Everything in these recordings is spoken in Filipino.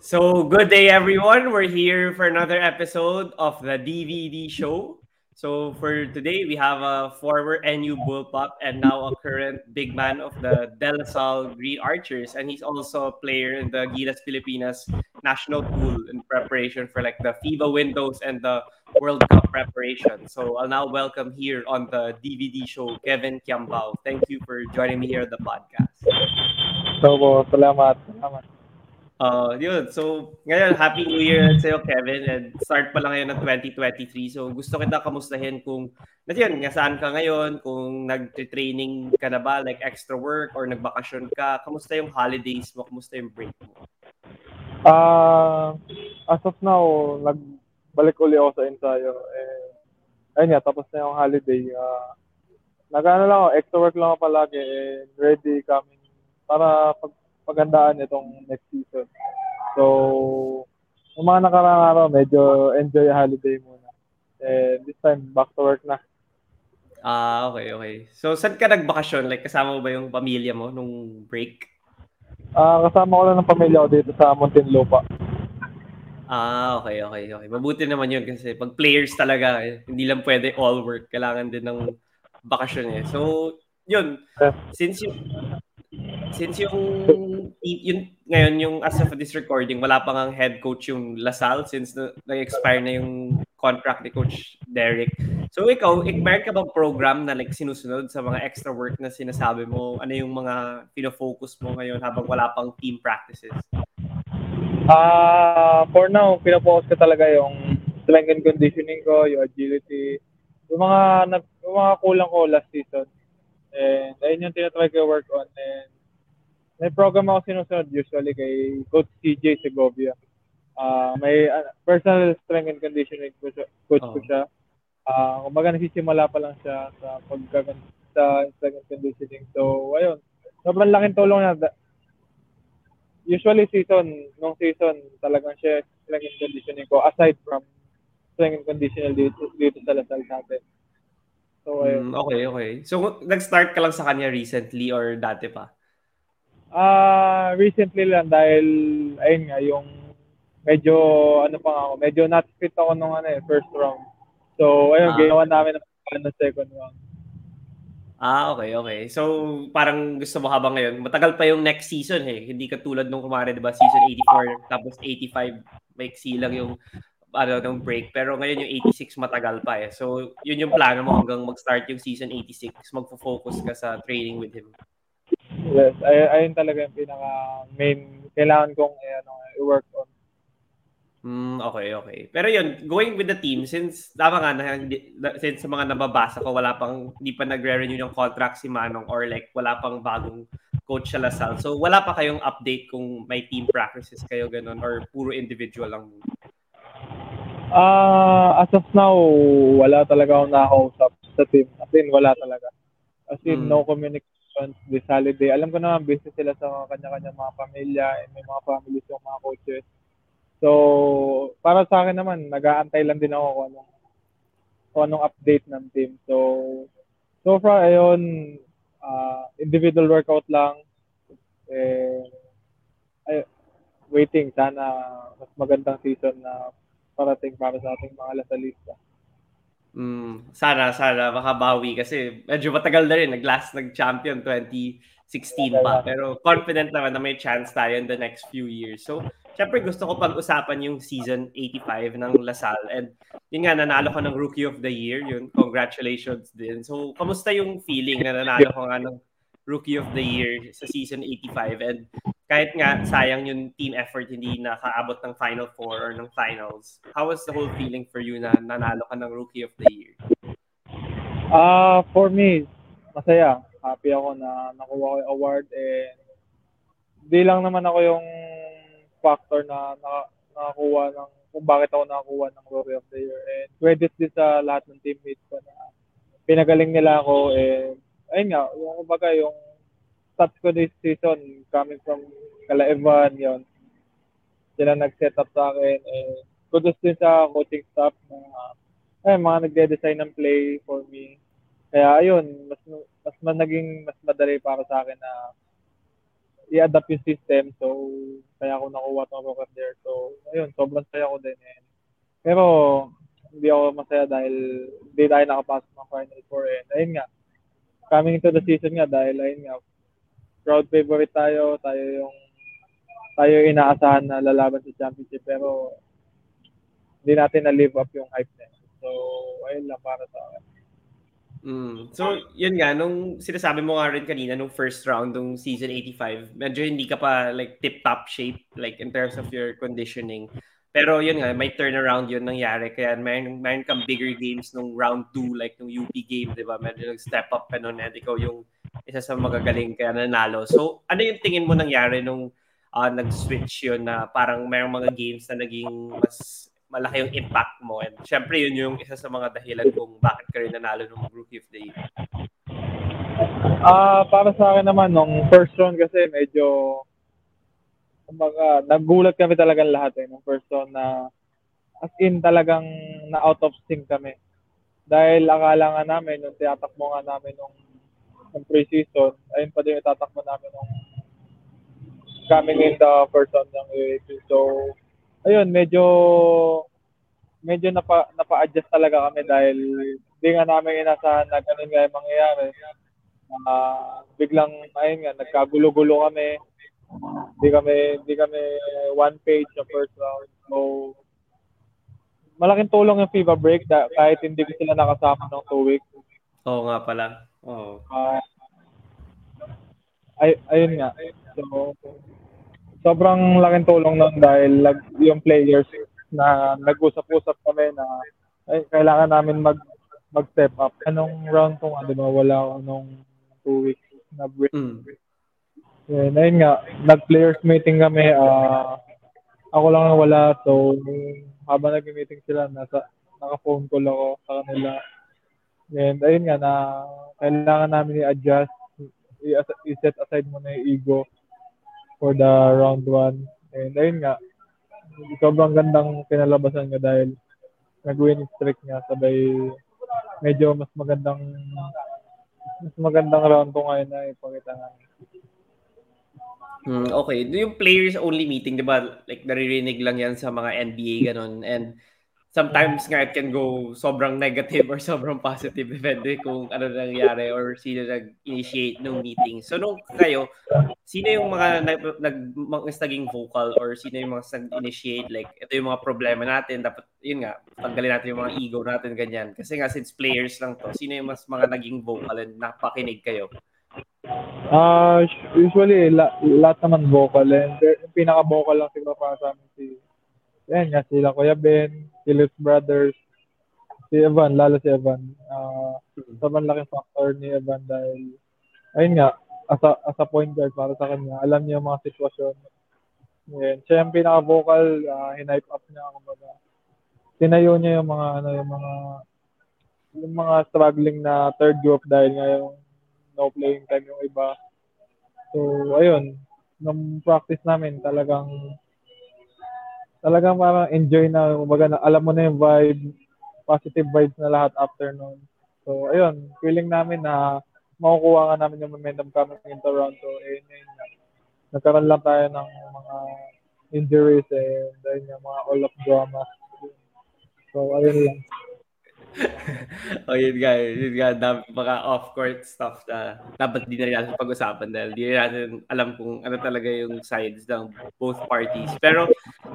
So, good day, everyone. We're here for another episode of the DVD show. So, for today, we have a former NU Bullpup and now a current big man of the De La Salle Green Archers. And he's also a player in the Gilas Filipinas national pool in preparation for like the FIBA windows and the World Cup preparation. So, I'll now welcome here on the DVD show Kevin Kiambao. Thank you for joining me here on the podcast. So, salamat. Salamat. Uh, yun. So, ngayon, Happy New Year sa'yo, Kevin. And start pa lang ngayon ng 2023. So, gusto kita kamustahin kung, na yun, saan ka ngayon, kung nag-training ka na ba, like extra work, or nagbakasyon ka. Kamusta yung holidays mo? Kamusta yung break mo? Uh, as of now, nagbalik uli ako sa ensayo. Eh, ayun nga, tapos na yung holiday. Uh, nag-ano lang ako, extra work lang ako palagi. And ready coming para pag pagandaan itong next season. So, yung mga nakarang araw, medyo enjoy holiday muna. And this time, back to work na. Ah, okay, okay. So, saan ka nagbakasyon? Like, kasama mo ba yung pamilya mo nung break? Ah, uh, kasama ko lang ng pamilya ko dito sa Muntinlupa. Ah, okay, okay, okay. Mabuti naman yun kasi pag players talaga, eh, hindi lang pwede all work. Kailangan din ng bakasyon eh. So, yun. Since you, since yung yun ngayon yung as of this recording wala pa ngang head coach yung Lasal since na, nag-expire na yung contract ni coach Derek. So ikaw, meron ka bang program na like sinusunod sa mga extra work na sinasabi mo? Ano yung mga pino-focus mo ngayon habang wala pang team practices? Ah, uh, for now, pino-focus ko talaga yung strength and conditioning ko, yung agility, yung mga yung mga kulang ko last season. And ayun yung tinatry ko work on. And may program ako sinusunod usually kay Coach CJ Segovia. Uh, may uh, personal strength and conditioning coach, coach oh. ko siya. Uh, kumbaga nagsisimula pa lang siya sa pagkagan sa strength and conditioning. So, ayun. Sobrang laking tulong na. Usually season, nung season, talagang siya strength and conditioning ko aside from strength and conditioning dito, dito sa Lasal natin. So, ayun. Mm, okay, okay. So, nag-start ka lang sa kanya recently or dati pa? Ah, uh, recently lang dahil ayun nga yung medyo ano pa ako, medyo not fit ako nung ano eh, first round. So ayun, ah. ginawa namin ng ano, second round. Ah, okay, okay. So, parang gusto mo habang ngayon, matagal pa yung next season eh. Hindi katulad nung kumare, di ba, season 84, tapos 85, maiksi lang yung ano, ng break. Pero ngayon yung 86 matagal pa eh. So, yun yung plano mo hanggang mag-start yung season 86. Magfo-focus ka sa training with him. Yes, ay ayun talaga yung pinaka main kailangan kong eh, ano, i-work on. Mm, okay, okay. Pero yun, going with the team, since tama nga, na, since sa mga nababasa ko, wala pang, hindi pa nagre-renew ng contract si Manong or like wala pang bagong coach sa Lasal. So wala pa kayong update kung may team practices kayo ganun or puro individual lang? Ah, uh, as of now, wala talaga akong nakausap sa team. As in, wala talaga. As in, mm. no communication on this holiday. Alam ko naman busy sila sa kanya-kanya mga pamilya and may mga families yung mga coaches. So, para sa akin naman, nag-aantay lang din ako kung anong, kung anong update ng team. So, so far, ayun, uh, individual workout lang. Eh, ay, waiting. Sana mas magandang season na parating para sa ating mga lasalista. Mm, sana, sana makabawi kasi medyo matagal na rin. Nag-last nag-champion 2016 pa. Pero confident naman na may chance tayo in the next few years. So, syempre gusto ko pag-usapan yung season 85 ng Lasal. And yun nga, nanalo ka ng Rookie of the Year. Yun, congratulations din. So, kamusta yung feeling na nanalo ka nga ng Rookie of the Year sa season 85? And kahit nga sayang yung team effort hindi nakaabot ng Final Four or ng finals, how was the whole feeling for you na nanalo ka ng Rookie of the Year? Uh, for me, masaya. Happy ako na nakuha ko yung award and di lang naman ako yung factor na, na nakakuha ng kung bakit ako nakakuha ng Rookie of the Year. And credit din sa lahat ng teammates ko na pinagaling nila ako and ayun nga, yung kumbaga yung stats ko this season coming from kala Evan, yun. Sila nag-set up sa akin. Eh, kudos din sa coaching staff na eh, mga nagde-design ng play for me. Kaya ayun, mas mas man naging mas madali para sa akin na i-adapt yung system. So, kaya ako nakuha tong Rocket there. So, ayun, sobrang saya ko din. And, pero, hindi ako masaya dahil hindi tayo nakapasok ng Final Four. And ayun nga, coming into the season nga dahil ayun nga, crowd favorite tayo, tayo yung tayo inaasahan na lalaban sa championship pero hindi natin na-live up yung hype na So, ayun lang para sa akin. Mm. So, yun nga, nung sinasabi mo nga rin kanina, nung first round, nung season 85, medyo hindi ka pa like tip-top shape, like in terms of your conditioning. Pero yun nga, may turnaround yun nangyari. Kaya mayroon, mayroon kang bigger games nung round 2, like nung UP game, di ba? Medyo nag-step up ka nun and ikaw yung isa sa magagaling kaya nanalo. So, ano yung tingin mo nangyari nung uh, nag-switch yun na parang mayroong mga games na naging mas malaki yung impact mo. And syempre, yun yung isa sa mga dahilan kung bakit ka rin nanalo ng Rookie of the Year. Ah, uh, para sa akin naman, nung first round kasi medyo kumbaga, nagulat kami talaga lahat eh, first round na as in talagang na out of sync kami. Dahil akala nga namin, nung tiyatakbo nga namin nung, nung pre-season, ayun pa din yung tatakbo namin nung coming in the round ng UAP. So, ayun, medyo medyo napa, napa-adjust talaga kami dahil hindi nga namin inasahan na ganun nga yung mangyayari. Uh, biglang, ayun nga, nagkagulo-gulo kami hindi kami, hindi kami one page sa first round. So, malaking tulong yung FIBA break da, kahit hindi ko sila nakasama ng two weeks. Oo nga pala. Oo. Uh, ay, ayun nga. So, sobrang laking tulong nun dahil lag, yung players na nag-usap-usap kami na ay, kailangan namin mag mag-step up. Anong round tong ano ba wala ako nung two weeks na break. Mm. Yeah, ayun nga, nag-players meeting kami. Uh, ako lang wala. So, habang nag-meeting sila, nasa, naka-phone call ako sa kanila. And ayun nga, na kailangan namin i-adjust, i-set aside muna yung ego for the round 1. And ayun nga, sobrang gandang kinalabasan nga dahil nag-win streak nga sabay medyo mas magandang mas magandang round ko ngayon na ipakita namin. Mm, okay. Yung players only meeting, 'di ba? Like naririnig lang 'yan sa mga NBA ganun. And sometimes nga it can go sobrang negative or sobrang positive depende kung ano nangyari or sino nag-initiate ng meeting. So nung kayo, sino yung mga nag, nag naging vocal or sino yung mga nag-initiate like ito yung mga problema natin dapat yun nga tanggalin natin yung mga ego natin ganyan. Kasi nga since players lang to, sino yung mas mga naging vocal and napakinig kayo? Uh, usually, la, lahat naman vocal. And yung pinaka-vocal lang siguro para sa amin si, yan nga, sila Kuya Ben, si Liz Brothers, si Evan, lalo si Evan. Uh, sobrang laking factor ni Evan dahil, ayun nga, as a, as a point guard para sa kanya, alam niya yung mga sitwasyon. Yan. Siya yung pinaka-vocal, uh, hinipe up niya, kumbaga. Tinayo niya yung mga, ano, yung mga, yung mga struggling na third group dahil nga yung no playing time yung iba. So, ayun, nung practice namin, talagang talagang parang enjoy na, kumbaga na, alam mo na yung vibe, positive vibes na lahat after noon. So, ayun, feeling namin na makukuha nga namin yung momentum coming in Toronto. Eh, yun, nagkaroon lang tayo ng mga injuries eh, dahil yung mga all of drama. So, ayun lang o oh, yun nga, yun nga, mga off-court stuff na dapat di na rin natin pag-usapan dahil di na natin alam kung ano talaga yung sides ng both parties. Pero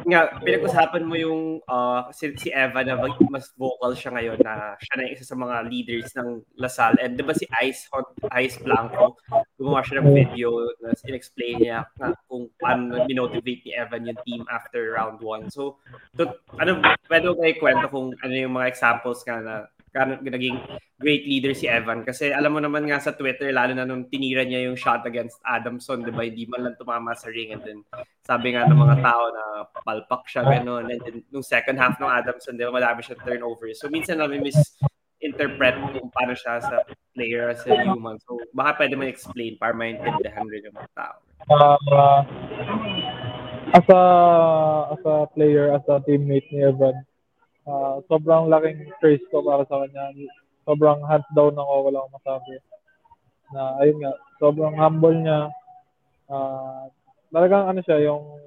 nga, pinag-usapan mo yung uh, si, si Eva na mas vocal siya ngayon na siya na isa sa mga leaders ng Lasal. And di ba si Ice, Ice Blanco, gumawa siya ng video na in-explain niya na kung paano minotivate ni Evan yung team after round 1. So, to, ano, pwede ko kayo kwento kung ano yung mga examples ka na naging great leader si Evan. Kasi alam mo naman nga sa Twitter lalo na nung tinira niya yung shot against Adamson 'di ba hindi man lang tumama sa ring and then sabi nga ng mga tao na palpak siya gano'n. And then nung second half ng Adamson 'di ba madami siya turnover. So minsan namin miss interpret kung paano siya sa player as a human. So baka pwede mo explain para maintindihan rin yung mga tao. Uh, as a as a player as a teammate ni Evan uh, sobrang laking praise ko para sa kanya. Sobrang hands down ako, wala akong masabi. Na, ayun nga, sobrang humble niya. Uh, talagang ano siya, yung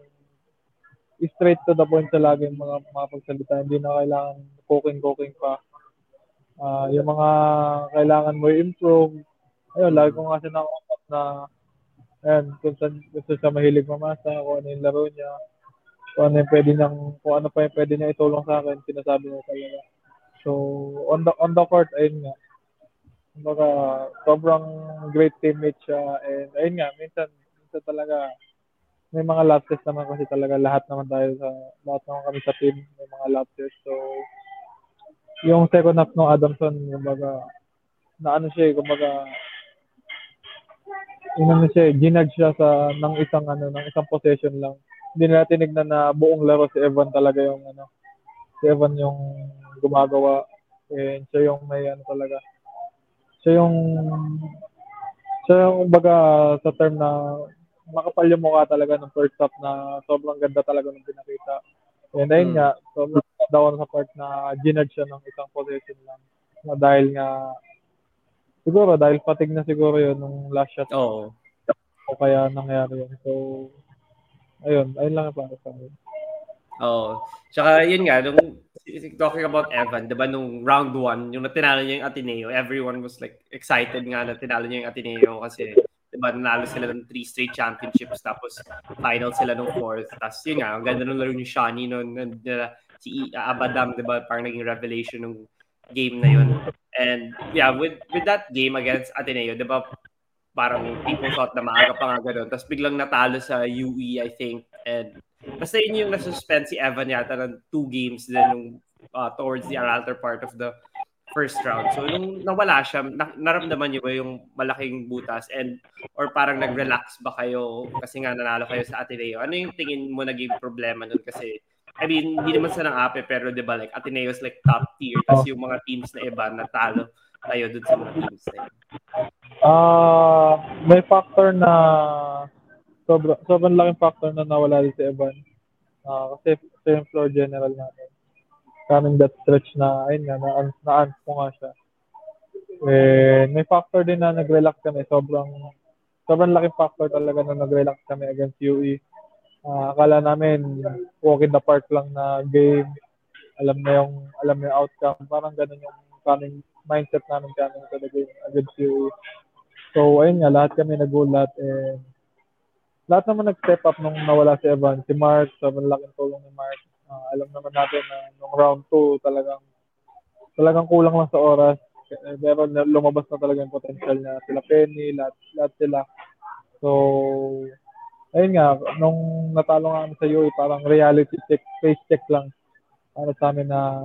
straight to the point sa lagi mga mga pagsalita. Hindi na kailangan cooking-cooking pa. Uh, yung mga kailangan mo i-improve. Ayun, lagi ko nga siya na na ayun, kung saan gusto siya mahilig mamasa, kung ano yung laro niya, kung ano yung pwede niyang, kung ano pa yung pwede niya itulong sa akin, sinasabi niya talaga. So, on the, on the court, ayun nga. Kumbaga, sobrang great teammate siya. And ayun nga, minsan, minsan talaga, may mga lapses naman kasi talaga lahat naman tayo sa lahat naman kami sa team may mga lapses so yung second half ng Adamson kumbaga na ano siya kumbaga inano siya ginag siya sa ng isang ano ng isang possession lang hindi nila tinignan na buong laro si Evan talaga yung ano si Evan yung gumagawa and siya yung may ano talaga siya yung siya yung baga sa term na makapal yung mukha talaga ng first half na sobrang ganda talaga ng pinakita. And ayun hmm. nga, sobrang daw sa part na ginad siya ng isang possession lang. Na dahil nga, siguro dahil patig na siguro yun nung last shot. Oo. O kaya nangyari yun. So, ayun, ayun lang para sa akin. Oo. Tsaka yun nga, nung talking about Evan, di ba nung round 1, yung natinalo niya yung Ateneo, everyone was like excited nga na tinalo niya yung Ateneo kasi diba, nanalo sila ng three straight championships tapos final sila ng fourth. Tapos yun nga, ang ganda ng laro ni Shani noon. Uh, si Abadam, diba, parang naging revelation ng game na yun. And yeah, with with that game against Ateneo, diba, parang people thought na maaga pa nga ganun. Tapos biglang natalo sa UE, I think. And basta yun yung nasuspend si Evan yata ng two games din nung uh, towards the latter part of the first round. So nung nawala siya, na, naramdaman niyo ba yung malaking butas and or parang nag-relax ba kayo kasi nga nanalo kayo sa Ateneo? Ano yung tingin mo naging problema nun kasi I mean, hindi naman sa nang ape pero 'di ba like Ateneo is like top tier kasi yung mga teams na iba natalo kayo dun sa mga teams na yun. Ah, uh, may factor na sobra sobrang laking factor na nawala din si Evan. Uh, kasi ito yung floor general natin coming that stretch na, ayun nga, na, na ko nga siya. Eh, may factor din na nag-relax kami. Sobrang, sobrang laking factor talaga na nag-relax kami against UE. Uh, akala namin, walk in the park lang na game. Alam na yung, alam na yung outcome. Parang ganun yung coming mindset namin sa the game against UE. So, ayun nga, lahat kami nagulat. And lahat naman nag-step up nung nawala si Evan. Si Mark, sobrang laking tulong ni Mark. Uh, alam naman natin na nung round 2 talagang talagang kulang lang sa oras. Eh, pero lumabas na talaga yung potential niya. Sila Penny, lahat, lahat sila. So, ayun nga, nung natalo nga sa UE, parang reality check, face check lang. Para sa amin na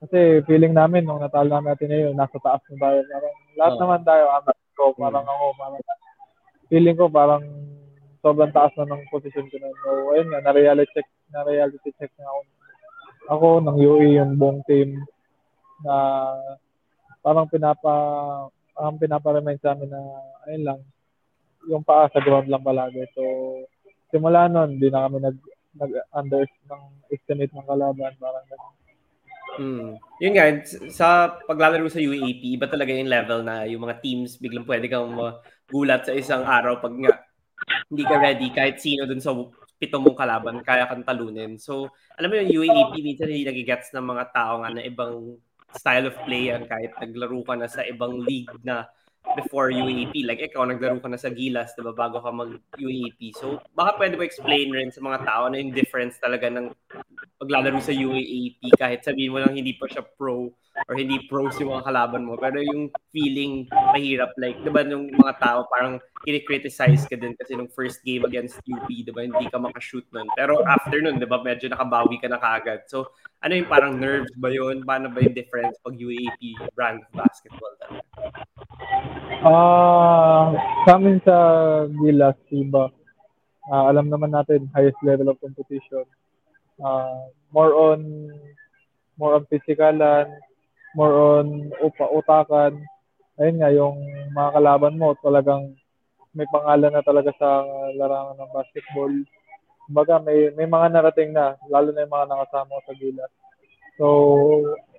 kasi feeling namin nung natalo namin natin ngayon, nasa taas na tayo. Parang lahat oh. naman tayo, amat ko, parang ako, parang feeling ko parang sobrang taas na ng position ko na. So, ayun nga, na-reality check, na-reality check na ako. Ako, ng UE, yung buong team, na parang pinapa, parang pinapa-remind sa amin na, ayun lang, yung paa sa ground lang palagi. So, simula nun, hindi na kami nag, nag-under ng estimate ng kalaban, parang ganun. Hmm. Yun nga, sa paglalaro sa UAP, iba talaga yung level na yung mga teams biglang pwede kang magulat sa isang araw pag nga hindi ka ready kahit sino dun sa pitong mong kalaban, kaya kang talunin. So, alam mo yung UAAP, minsan hindi nagigets ng mga tao nga na ibang style of play yan kahit naglaro ka na sa ibang league na before UAP. Like ikaw, naglaro ka na sa Gilas, diba, bago ka mag-UAP. So, baka pwede mo explain rin sa mga tao na yung difference talaga ng paglalaro sa UAAP kahit sabihin mo lang hindi pa siya pro or hindi pros yung mga kalaban mo. Pero yung feeling mahirap, like, di ba nung mga tao parang kini-criticize ka din kasi nung first game against UP, di ba, hindi ka makashoot nun. Pero after nun, di ba, medyo nakabawi ka na kagad. So, ano yung parang nerves ba yun? Paano ba yung difference pag UAP brand basketball talaga? Ah, sa sa Gilas, iba. Uh, alam naman natin, highest level of competition uh, more on more on physikalan, more on upa utakan. Ayun nga, yung mga kalaban mo talagang may pangalan na talaga sa larangan ng basketball. Kumbaga, may, may mga narating na, lalo na yung mga nakasama ko sa Gilas. So,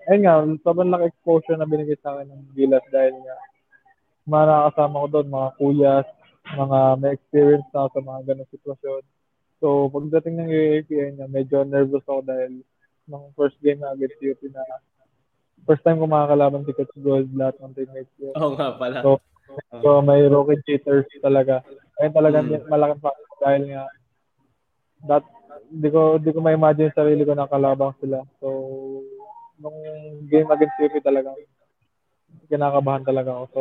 ayun nga, sobrang laki exposure na binigay sa akin ng Gilas dahil nga, mga nakasama ko doon, mga kuyas, mga may experience na sa mga ganong sitwasyon. So, pagdating ng UAPN niya, medyo nervous ako dahil nung first game na against UP na first time ko makakalaban si Coach Gold lahat ng teammates ko. Oo nga pala. So, so may rocket cheaters talaga. Ayun talaga mm. malaking factor dahil nga that di ko di ko ma-imagine sarili ko na kalabang sila. So nung game against UP talaga kinakabahan talaga ako. So,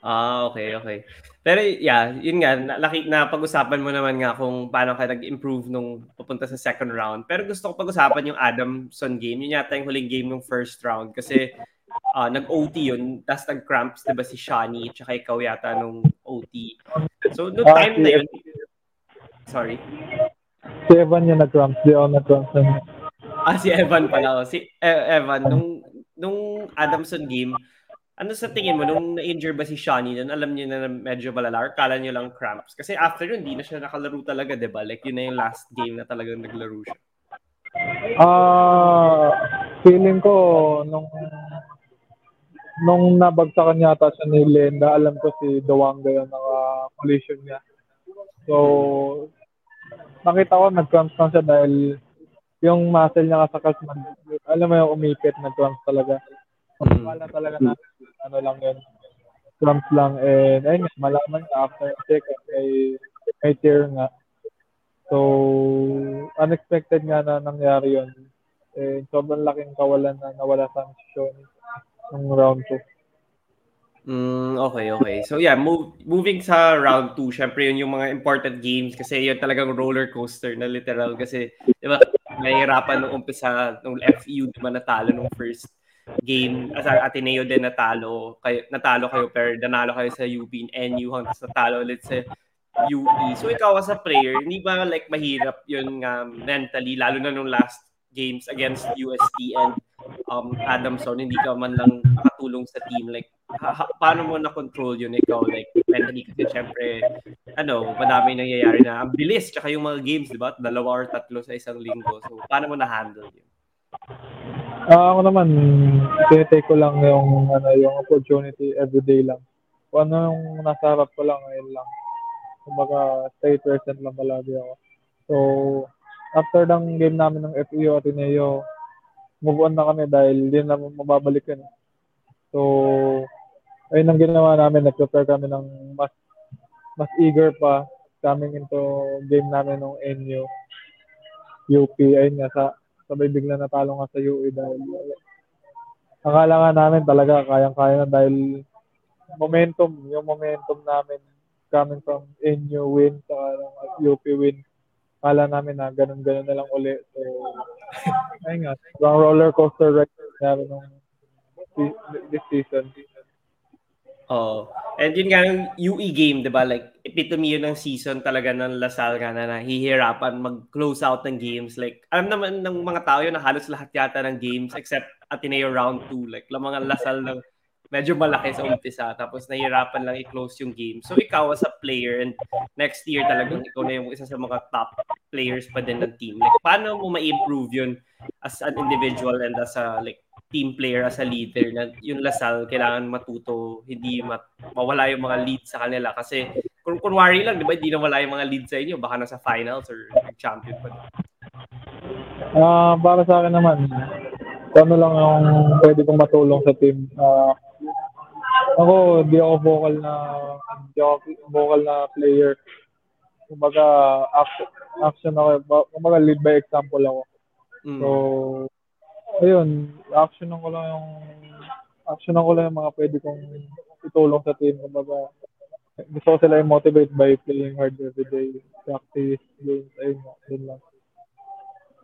Ah, okay, okay. Pero yeah, yun nga, laki na pag-usapan mo naman nga kung paano ka nag-improve nung papunta sa second round. Pero gusto ko pag-usapan yung Adamson game. Yun yata yung huling game ng first round kasi uh, nag-OT yun, tapos nag-cramps, diba si Shani, tsaka ikaw yata nung OT. So, no ah, time na yun, sorry. Si Evan yung nag-cramps, di ako nag-cramps. Ah, si Evan pala. Si eh, Evan, nung, nung Adamson game, ano sa tingin mo, nung na-injure ba si Shani nun, alam niyo na medyo malala or kala niyo lang cramps? Kasi after yun, hindi na siya nakalaro talaga, di ba? Like, yun na yung last game na talagang naglaro siya. Ah, uh, feeling ko, nung nung nabagsakan yata siya ni Lenda, alam ko si Dawanga yung naka-collision niya. So, nakita ko nag-cramps lang siya dahil yung muscle niya kasakal, alam mo yung umipit, nag-cramps talaga. Mm. Wala talaga na ano lang yun. Cramps lang. And ayun, malaman niya after check may, may tear nga. So, unexpected nga na nangyari yun. Eh, sobrang laking kawalan na nawala sa show ng round 2. Mm, okay, okay. So yeah, move, moving sa round 2, syempre yun yung mga important games kasi yun talagang roller coaster na literal kasi di ba, nahihirapan nung umpisa nung FEU di ba natalo nung first game as Ateneo din natalo kayo natalo kayo pero nanalo kayo sa UP and NU hanggang natalo ulit sa UE. So ikaw as a player, hindi ba like mahirap yun nga um, mentally lalo na nung last games against UST and um, Adamson, hindi ka man lang nakatulong sa team. Like, ha, ha, paano mo na-control yun ikaw? Like, mentally kasi syempre, ano, madami nangyayari na ang bilis, tsaka yung mga games, di ba? Dalawa or tatlo sa isang linggo. So, paano mo na-handle yun? Uh, ako naman, tinitake ko lang yung, ano, yung opportunity everyday lang. Kung ano yung nasa harap ko lang, ngayon lang. Kumbaga, stay present lang palagi ako. So, after ng game namin ng FEO at Ateneo, move on na kami dahil hindi na mababalik yun. So, ayun ang ginawa namin, nag-prepare kami ng mas mas eager pa coming into game namin ng NU. UP, ayun nga, sa, sabay bigla natalo nga sa UE dahil akala nga namin talaga kayang-kaya na dahil momentum, yung momentum namin coming from NU win sa UP win. Akala namin na ganun-ganun na lang uli. So, ayun nga, roller coaster ride namin nung this season. Oh. And yun nga yung UE game, 'di ba? Like epitome yun ng season talaga ng Lasal nga na nahihirapan mag-close out ng games. Like alam naman ng mga tao yun na halos lahat yata ng games except Ateneo round 2. Like lang mga Lasal ng medyo malaki sa umpisa tapos nahihirapan lang i-close yung game. So ikaw as a player and next year talagang ikaw na yung isa sa mga top players pa din ng team. Like paano mo ma-improve yun as an individual and as a like team player as a leader na yung Lasal kailangan matuto hindi mat- mawala yung mga lead sa kanila. Kasi kung kunwari lang di ba hindi na wala yung mga lead sa inyo baka nasa finals or champion pa din. Uh, para sa akin naman ano lang yung pwede kong matulong sa team. Uh, ako di ako vocal na di ako vocal na player. Kumbaga action, action ako. Kumbaga lead by example ako. Mm. so ayun, action ko lang yung action ko lang yung mga pwede kong itulong sa team. Kumbaga, gusto ko sila i-motivate by playing hard every day, practice, games, ayun yun lang.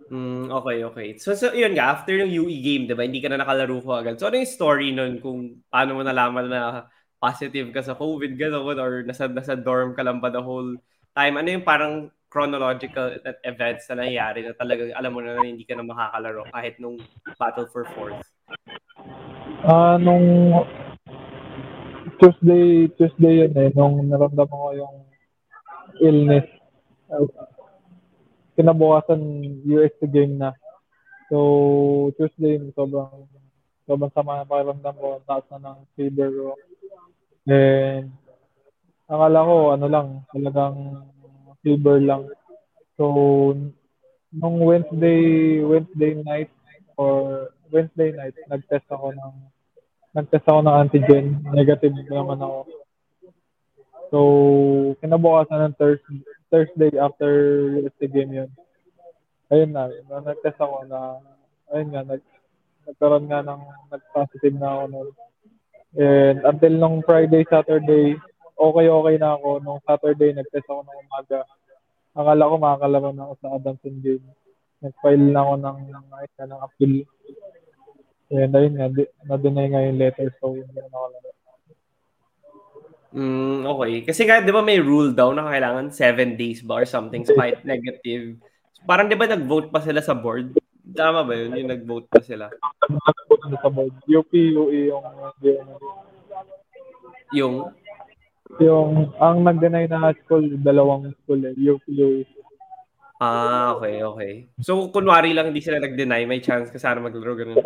Mm, okay, okay. So, so yun nga, after yung UE game, di ba, hindi ka na nakalaro ko agad. So, ano yung story nun kung paano mo nalaman na positive ka sa COVID, gano'n, or nasa, nasa dorm ka lang ba the whole time? Ano yung parang chronological events na nangyari na talagang alam mo na, na hindi ka na makakalaro kahit nung Battle for Fourth? Ah, uh, nung Tuesday, Tuesday yun eh, nung naramdaman ko yung illness. Uh, kinabukasan UST game na. So, Tuesday, sobrang sobrang sama ng pakiramdam ko, taas na ng fever ko. And akala ko ano lang, talagang silver lang. So, nung Wednesday, Wednesday night or Wednesday night, nag-test ako ng nag-test ako ng antigen. Negative naman ako. So, kinabukasan ng Thursday, Thursday after UST game yun. Ayun na, na nag-test ako na, ayun nga, nag, nagkaroon nga ng nag-positive na ako noon. And until nung Friday, Saturday, okay-okay na ako. Nung Saturday, nag-test ako ng umaga. Akala ko makakalaro na ako sa Adamson game. Nag-file na ako ng, ng, ng, ng appeal. And ayun nga, na-deny nga yung letter. So, hindi na ako laro. Mm, okay. Kasi nga, di ba may rule daw na kailangan seven days ba or something so kahit negative. Parang di ba nag-vote pa sila sa board? Tama ba yun? Yung nag-vote pa sila? Nag-vote sa board. UP, UE yung yung yung ang nag-deny na school, dalawang school eh, UP. Ah, okay, okay. So, kunwari lang hindi sila nag-deny, may chance ka sana maglaro ganun.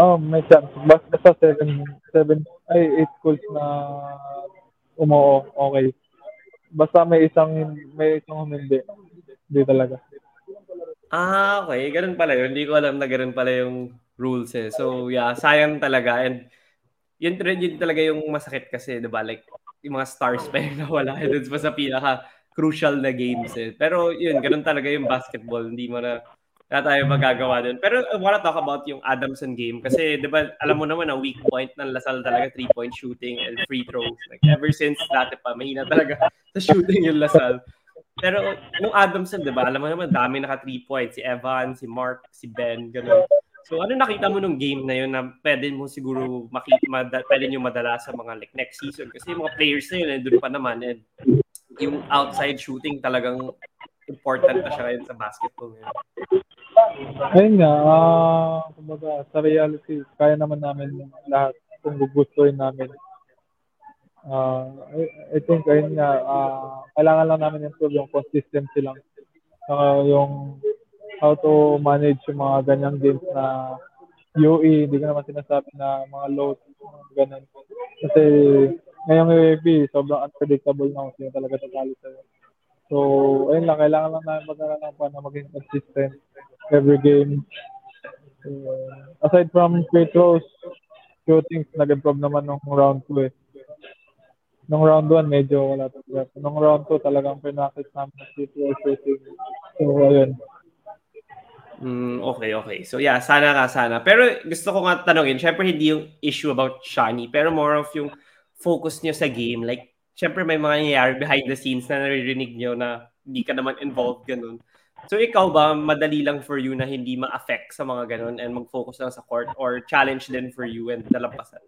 Oh, may chance. Basta sa seven, seven, ay, eight schools na umoo, okay. Basta may isang, may isang hindi. Hindi talaga. Ah, okay. Ganun pala yun. Hindi ko alam na ganun pala yung rules eh. So, yeah, sayang talaga. And yun, yun talaga yung masakit kasi, di ba? Like, yung mga stars pa yung nawala. Doon pa sa pinaka crucial na games eh. Pero yun, ganun talaga yung basketball. Hindi mo na wala tayo magagawa doon. Pero I wanna talk about yung Adamson game kasi 'di ba alam mo naman ang weak point ng Lasal talaga three-point shooting and free throws. Like ever since dati pa mahina talaga sa shooting yung Lasal. Pero yung Adamson 'di ba alam mo naman dami naka three points si Evan, si Mark, si Ben, ganun. So ano nakita mo nung game na yun na pwede mo siguro makita mad- pwede niyo madala sa mga like next season kasi yung mga players na yun nandun pa naman and yung outside shooting talagang important na siya ngayon sa basketball ngayon. Ayun nga, uh, kumbaga, sa reality, kaya naman namin lahat kung gugustuhin namin. Uh, I, I think, ayun nga, uh, kailangan lang namin improve yung consistency lang. Saka yung how to manage yung mga ganyang games na UE, hindi ko naman sinasabi na mga low, ganun. Kasi ngayong UAP, sobrang unpredictable na kung sino talaga tatalo sa'yo. So, ayun lang, kailangan lang namin mag-aral ng paano maging consistent every game. Uh, aside from free throws, shootings, nag-improve naman nung round 2 eh. Nung round 1, medyo wala talaga. Nung round 2, talagang pinakit namin ng free throw shooting. So, ayun. Mm, okay, okay. So yeah, sana ka, sana. Pero gusto ko nga tanongin, syempre hindi yung issue about Shani, pero more of yung focus niyo sa game. Like, syempre may mga nangyayari behind the scenes na naririnig nyo na hindi ka naman involved ganun. So ikaw ba, madali lang for you na hindi ma-affect sa mga ganun and mag-focus lang sa court or challenge din for you and nalampasan?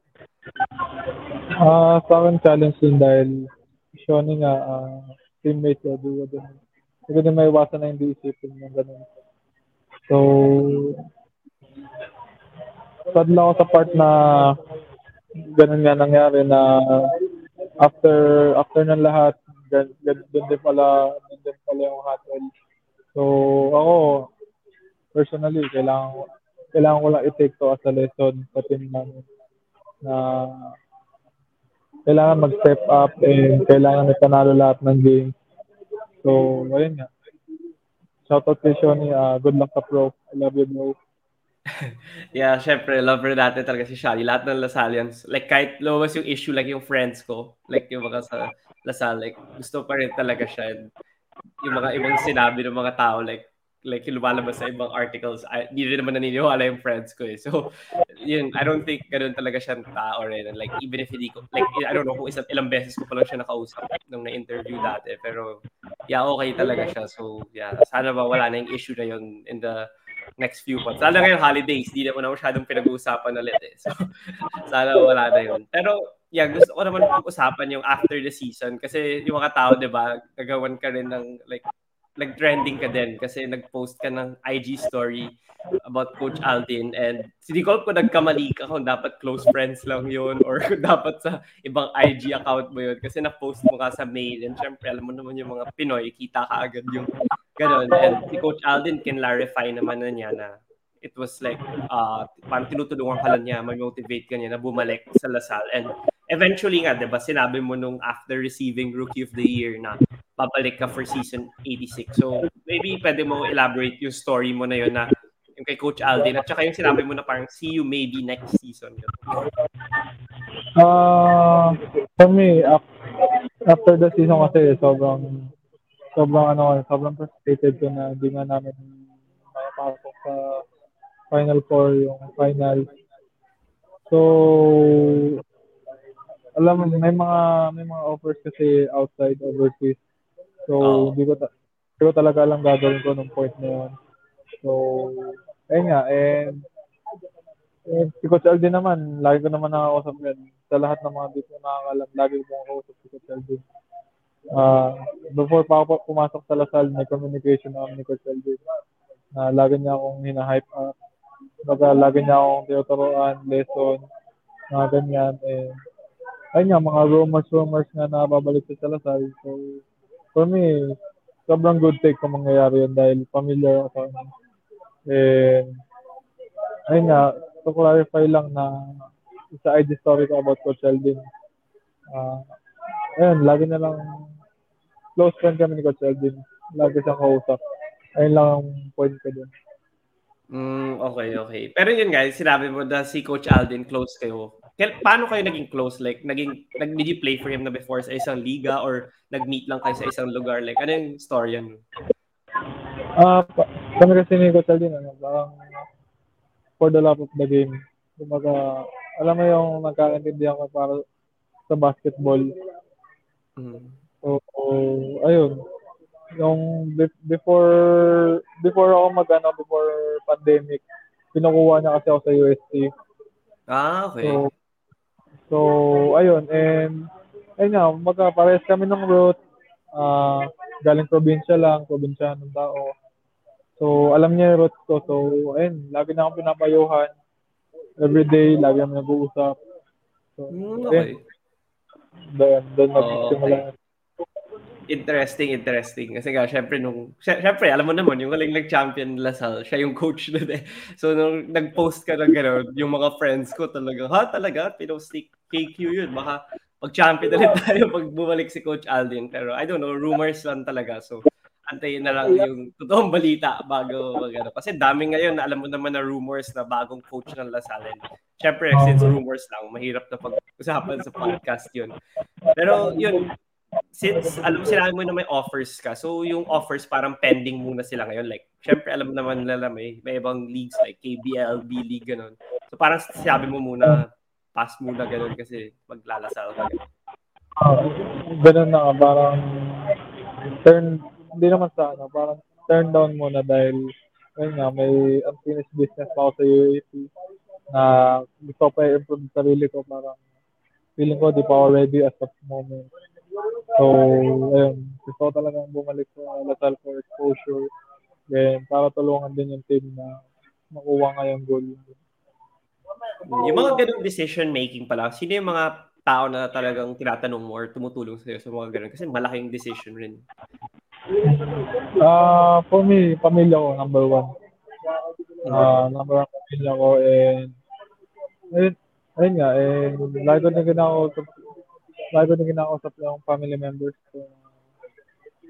Ah, uh, sa akin challenge din dahil Shoni nga, uh, teammate ko, ko din, di ko din may iwasan na hindi isipin ng ganun. So, sad lang ako sa part na ganun nga nangyari na after after ng lahat, doon din pala, doon din pala yung hotwell. So, ako, personally, kailangan, kailangan ko lang i-take to as a lesson sa team na kailangan mag-step up and kailangan ipanalo lahat ng game. So, ayun nga. Shoutout kay Shoni. Uh, good luck sa pro. I love you, bro. yeah, syempre, lover natin talaga si Shani. Lahat ng Lasalians. Like, kahit lumabas yung issue, like yung friends ko, like yung mga sa Lasal, like, gusto pa rin talaga siya. And yung mga ibang sinabi ng mga tao, like, like lumalabas sa ibang articles, hindi rin naman naniniwala yung friends ko eh. So, yun, I don't think ganun talaga siyang tao rin. And like, even if hindi ko, like, I don't know kung isang, ilang beses ko pa lang siya nakausap nung na-interview dati. Pero, yeah, okay talaga siya. So, yeah, sana ba wala na yung issue na yun in the next few months. Lalo ngayon holidays, hindi naman na masyadong pinag-uusapan ulit eh. So, sana wala na yun. Pero, yeah, gusto ko naman pag-usapan yung after the season kasi yung mga tao, di ba, gagawan ka rin ng like nag-trending ka din kasi nag-post ka ng IG story about Coach Aldin. And hindi ko kung nagkamali ka kung dapat close friends lang yun or dapat sa ibang IG account mo yun. Kasi na-post mo ka sa mail. And syempre alam mo naman yung mga Pinoy, kita ka agad yung ganun. And si Coach Aldin can clarify naman na niya na it was like uh, parang tinutulungan ka lang niya, may motivate ka niya na bumalik sa Lasal. And eventually nga, di ba, sinabi mo nung after receiving Rookie of the Year na babalik ka for season 86. So, maybe pwede mo elaborate yung story mo na yun na yung kay Coach Aldin at saka yung sinabi mo na parang see you maybe next season. Uh, for me, after the season kasi sobrang sobrang ano, sobrang frustrated ko na hindi nga namin makapasok sa Final Four, yung final. So, alam mo, may mga may mga offers kasi outside overseas. So, oh. hindi ko ta- hindi ko talaga alam gagawin ko nung point na yun. So, ayun nga, and eh, si Coach Alvin naman, lagi ko naman nakakausap yan. Sa lahat ng mga dito nakakalam, lagi ko nakakausap si Coach Alvin. Uh, before pa ako pumasok sa Lasal, may communication na ni Coach Alvin. Na uh, lagi niya akong hina-hype up. Baga, lagi niya akong tinuturoan, lesson, mga ganyan. Eh, ayun nga, mga rumors, rumors nga na babalik sa Lasal. So, for me, sobrang good take kung mangyayari yun dahil familiar ako. And, ayun nga, to clarify lang na sa ID story ko about Coach Eldin. Uh, ayun, lagi na lang close friend kami ni Coach Eldin. Lagi siyang kausap. Ayun lang ang point ko dun. Mm, okay, okay. Pero yun guys, sinabi mo na si Coach Aldin close kayo. Kaya, paano kayo naging close? Like, naging, nag, did you play for him na before sa isang liga or nag-meet lang kayo sa isang lugar? Like, ano yung story yan? Ah, uh, kami kasi ni Coach Aldin, ano, parang for the love of the game. Kumbaga, alam mo yung nagkakaintindihan ko para sa basketball. Mm. So, ayun. Yung before before ako magano before pandemic, pinukuha niya kasi ako sa UST. Ah, okay. So, so ayun. And, ayun nga, magkapares kami ng route. Uh, galing probinsya lang, probinsya ng tao. So, alam niya yung roots ko. So, ayun, lagi na akong pinapayuhan. Every day, lagi kami nag-uusap. So, mm, okay. Doon, doon nagsimula. Okay. Interesting, interesting. Kasi nga, syempre, nung, syempre, alam mo naman, yung galing nag-champion Lasal, siya yung coach na eh. So, nung nag-post ka ng gano'n, yung mga friends ko talaga, ha, talaga? Pinost KQ yun. Baka pag-champion ulit tayo pag bumalik si Coach Aldin. Pero, I don't know, rumors lang talaga. So, antayin na lang yung totoong balita bago magano. Kasi dami ngayon, alam mo naman na rumors na bagong coach ng Lasal. Siyempre, since rumors lang, mahirap na pag-usapan sa podcast yun. Pero yun, since alam sinabi mo na may offers ka, so yung offers parang pending muna sila ngayon. Like, syempre alam naman nila may, may ibang leagues like KBL, B-League, ganun. So parang sabi mo muna, pass muna ganun kasi maglalasal ka. Uh, ganun na, parang turn hindi naman sa ano, parang turn down muna dahil ayun nga, may unfinished business pa ako sa UAP na gusto pa i-improve sa sarili ko. Parang feeling ko di pa ako ready as of moment. So, ayun, gusto ko talagang bumalik sa Lasal for exposure. Then, para tulungan din yung team na makuha nga yung goal. Yung mga ganung decision making pala, sino yung mga tao na talagang tinatanong mo or tumutulong sa'yo sa mga ganun? Kasi malaking decision rin. Uh, for me, pamilya ko, number one. Uh, number one pamilya ko and ayun, ayun nga, eh, lagi ko na kinakausap, lagi na kinakausap yung family members ko.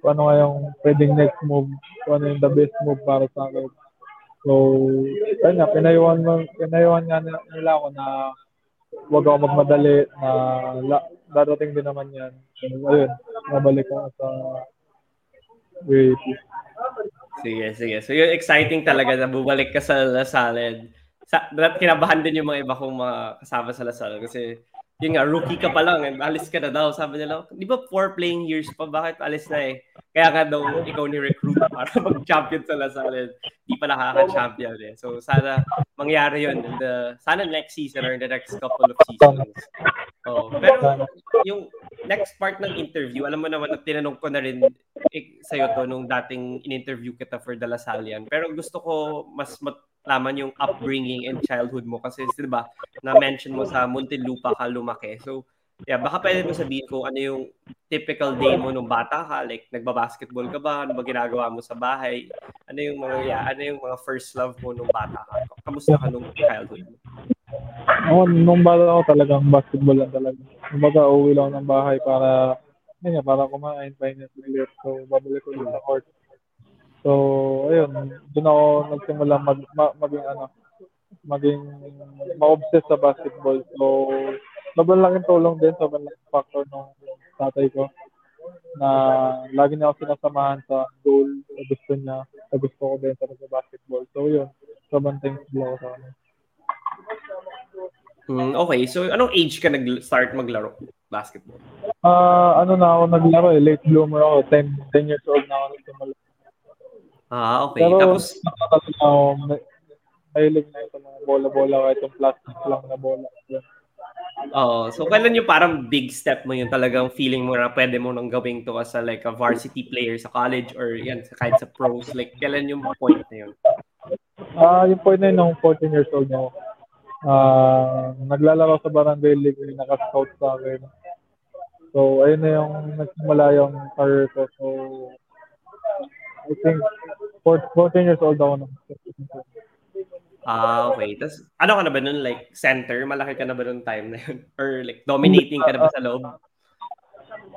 Kung ano nga yung pwedeng next move, kung ano yung the best move para sa akin. So, ayun nga, pinayuhan, mo, pinayuhan nga nila ako na huwag ako magmadali na la, darating din naman yan. So, ayun, nabalik ako sa Wait. Sige, sige. So yung exciting talaga na bumalik ka sa Lasal. Sa, kinabahan din yung mga iba kong mga kasama sa Lasal kasi yun nga, rookie ka pa lang, and alis ka na daw. Sabi nila, di ba four playing years pa, bakit alis na eh? Kaya nga daw, ikaw ni recruit para mag-champion sa Lasal. Di pa nakaka-champion eh. So, sana mangyari yun. In the, sana next season or in the next couple of seasons. Oh, pero yung next part ng interview, alam mo naman, tinanong ko na rin eh, sa'yo to nung dating in-interview kita for The Lasalian. Pero gusto ko mas mat- laman yung upbringing and childhood mo kasi 'di ba na-mention mo sa Muntinlupa ka lumaki. So yeah, baka pwede mo sabihin ko ano yung typical day mo nung bata ka, like nagba-basketball ka ba, ano ba ginagawa mo sa bahay? Ano yung mga yeah, ano yung mga first love mo nung bata ka? Kamusta ka nung childhood mo? Ako, nung bata ako talagang basketball lang talaga. kumbaga uwi lang ng bahay para yun para kumain, pahinga. So, babalik ulit sa court. So, ayun, doon ako nagsimula mag, ma, maging ano, maging ma-obsess sa basketball. So, sobrang laking tulong din, sobrang laking factor ng tatay ko na lagi niya ako sinasamahan sa goal na gusto niya, na gusto ko din sa basketball. So, yun, sobrang thankful ako sa kanya. Hmm, okay, so anong age ka nag-start maglaro basketball? Ah, uh, ano na ako naglaro eh, late bloomer ako, 10 10 years old na ako nagsimula. Ah, okay. Pero, Tapos ako, mahilig na ito mga bola-bola kahit yung plastic lang na bola. Oo. So, kailan yung parang big step mo yung talagang feeling mo na pwede mo nang gawing to as a, like a varsity player sa college or yan, kahit sa pros? Like, kailan yung point na yun? Ah, uh, yung point na yun, nung 14 years old na ako uh, naglalaro sa Barangay League, naka-scout sa akin. So, ayun na yung nagsimula yung career ko. So, I think 14 years old ako na. Ah, okay. Tapos, ano ka na ba nun? Like, center? Malaki ka na ba nun time na yun? Or like, dominating ka na ba sa loob?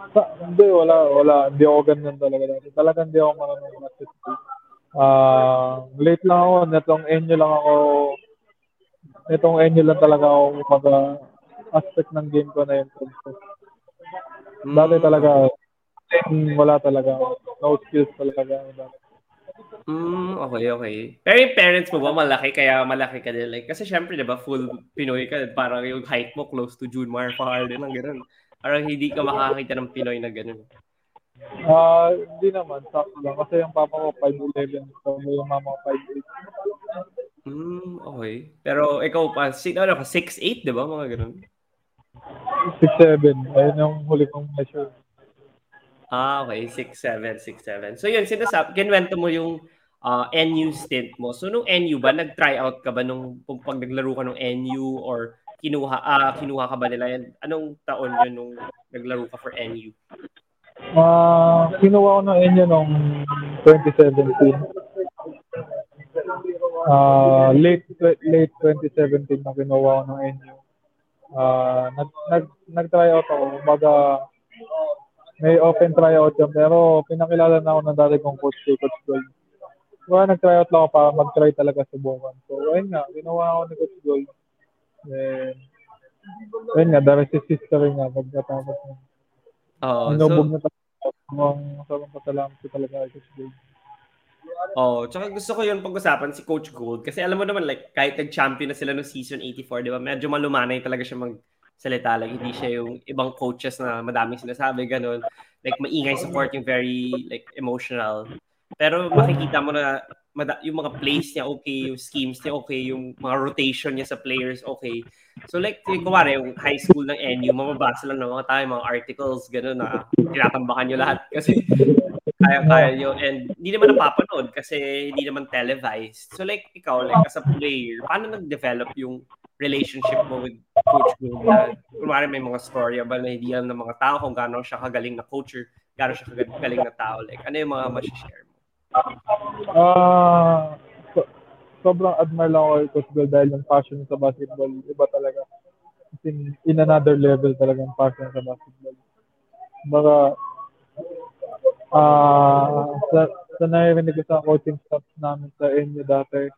Sa, hindi, wala, wala. Hindi ako ganyan talaga dati. Talaga hindi ako marunong basketball. Uh, late lang ako. Netong enyo lang ako itong Enyo lang talaga ako mag aspect ng game ko na yun. Mm. Dati talaga, wala talaga. No skills talaga. Mm, okay, okay. Pero yung parents mo ba malaki kaya malaki ka din? Like, kasi syempre, di ba, full Pinoy ka. Parang yung height mo close to June Mar Fajardo ng ganun. Parang hindi ka makakita ng Pinoy na ganun. Ah, uh, hindi naman. Sakto lang. Kasi yung papa ko 5'11. So, yung mama ko 5'8. Hmm, okay. Pero ikaw pa, si, ano ka, 6'8", di ba? Mga ganun. 6'7". Ayun yung huli kong measure. Ah, okay. 6'7", 6'7". So yun, sinasab, kinwento mo yung uh, NU stint mo. So nung NU ba, nag-try out ka ba nung pag naglaro ka nung NU or kinuha ah uh, kinuha ka ba nila yan? Anong taon yun nung naglaro ka for NU? Ah, uh, kinuha ko ng NU nung 2017 uh, late late 2017 na ginawa ko ng NU. Uh, nag, nag, nag-try out ako. Baga, may open tryout yan. Pero pinakilala na ako ng dati kong coach kay Coach Gold. Kaya nag-try out lang ako para mag-try talaga subukan. So, ayun nga, ginawa ako ni Coach Gold. And, ayun nga, rest is history nga. Pagkatapos na. Oo. Uh, so, na talaga. Ang masarang pasalamat ko talaga kay Coach Gold. Oh, tsaka gusto ko 'yung pag-usapan si Coach Gold kasi alam mo naman like kahit nag-champion na sila no season 84, 'di ba? Medyo malumanay talaga siya magsalita like hindi siya yung ibang coaches na madaming sinasabi ganun. Like maingay sa court yung very like emotional. Pero makikita mo na mada- yung mga plays niya okay, yung schemes niya okay, yung mga rotation niya sa players okay. So like, kumari, yung high school ng NU, mababasa lang ng mga tayo, mga articles, gano'n na tinatambakan nyo lahat kasi kaya-kaya nyo. And hindi naman napapanood kasi hindi naman televised. So like, ikaw, like as a player, paano nag-develop yung relationship mo with Coach Gould na kumari may mga story ba na hindi alam ng mga tao kung gaano siya kagaling na coach or gaano siya kagaling na tao. Like, ano yung mga ma-share mo? Ah, uh, so, sobrang admire lang ako kay Coach Gould dahil yung passion sa basketball, iba talaga. In, in another level talaga yung passion sa basketball. Baka Ah, uh, sa, sa narinig ko sa coaching staff namin sa inyo dati,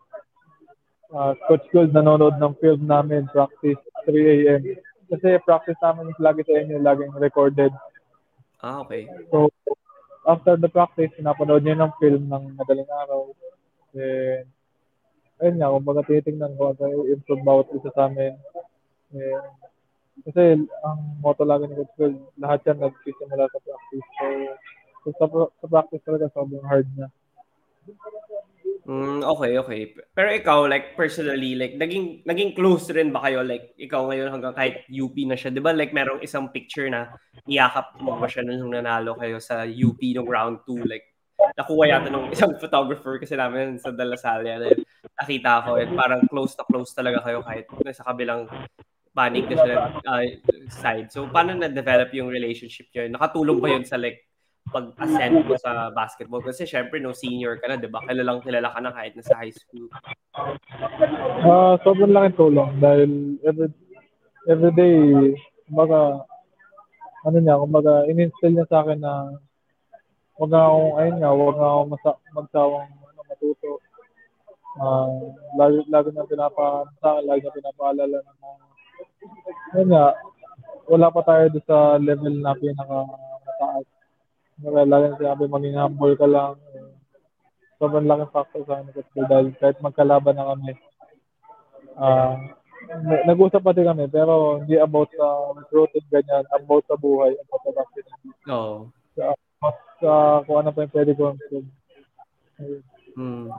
uh, Coach Gold nanonood ng film namin, practice 3 a.m. Kasi practice namin lagi sa inyo, laging recorded. Ah, okay. So, after the practice, pinapanood niya ng film ng madaling araw. Then, ayun nga, kumbaga titingnan ko ano improve bawat isa sa amin. And, kasi ang motto lagi ni Coach Gold, lahat yan nagsisimula sa practice. So, So, sa, sa practice talaga, sobrang hard na. Mm, okay, okay. Pero ikaw, like, personally, like, naging, naging close rin ba kayo? Like, ikaw ngayon hanggang kahit UP na siya. Di ba, like, merong isang picture na niyakap mo ba siya nung nanalo kayo sa UP nung round 2? Like, nakuha yata ng isang photographer kasi namin sa Dalasalia. Like, nakita ko, and parang close na close talaga kayo kahit sa kabilang panig na siya uh, side. So, paano na-develop yung relationship niyo? Nakatulong ba yun sa, like, pag-ascend mo sa basketball? Kasi syempre, no senior ka na, di ba? Kilalang kilala ka na kahit nasa high school. Uh, sobrang laking tulong dahil every, every day, baga, ano niya, kumbaga, in-instill niya sa akin na wag nga akong, ayun nga, wag nga akong masa, magsawang ano, matuto. Uh, lagi, lagi na pinapa, sa akin, lagi na pinapaalala na ayun nga, wala pa tayo doon sa level na pinaka mataas. Kaya lagi na sinabi, maging humble ka lang. Sobrang laking factor sa akin kasi dahil kahit magkalaban na kami, uh, nag-usap pati kami, pero hindi about sa uh, recruiting ganyan, about sa buhay, about sa basketball. Oo. Oh. Sa, uh, kung ano pa yung pwede ko. Hmm.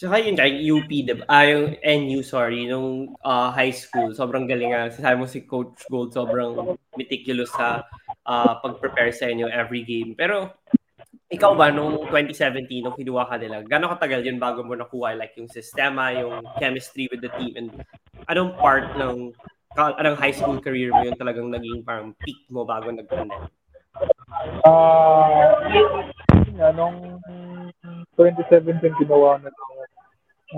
Tsaka yun, yung UP, diba? Ah, yung NU, sorry, nung uh, high school, sobrang galing nga. Sabi mo si Coach Gold, sobrang meticulous sa uh, pag-prepare sa inyo every game. Pero ikaw ba, nung 2017, nung kinuha ka nila, gano'ng katagal yun bago mo nakuha like yung sistema, yung chemistry with the team, and anong part ng anong high school career mo yun talagang naging parang peak mo bago? Ah, uh, nung 2017 ginawa na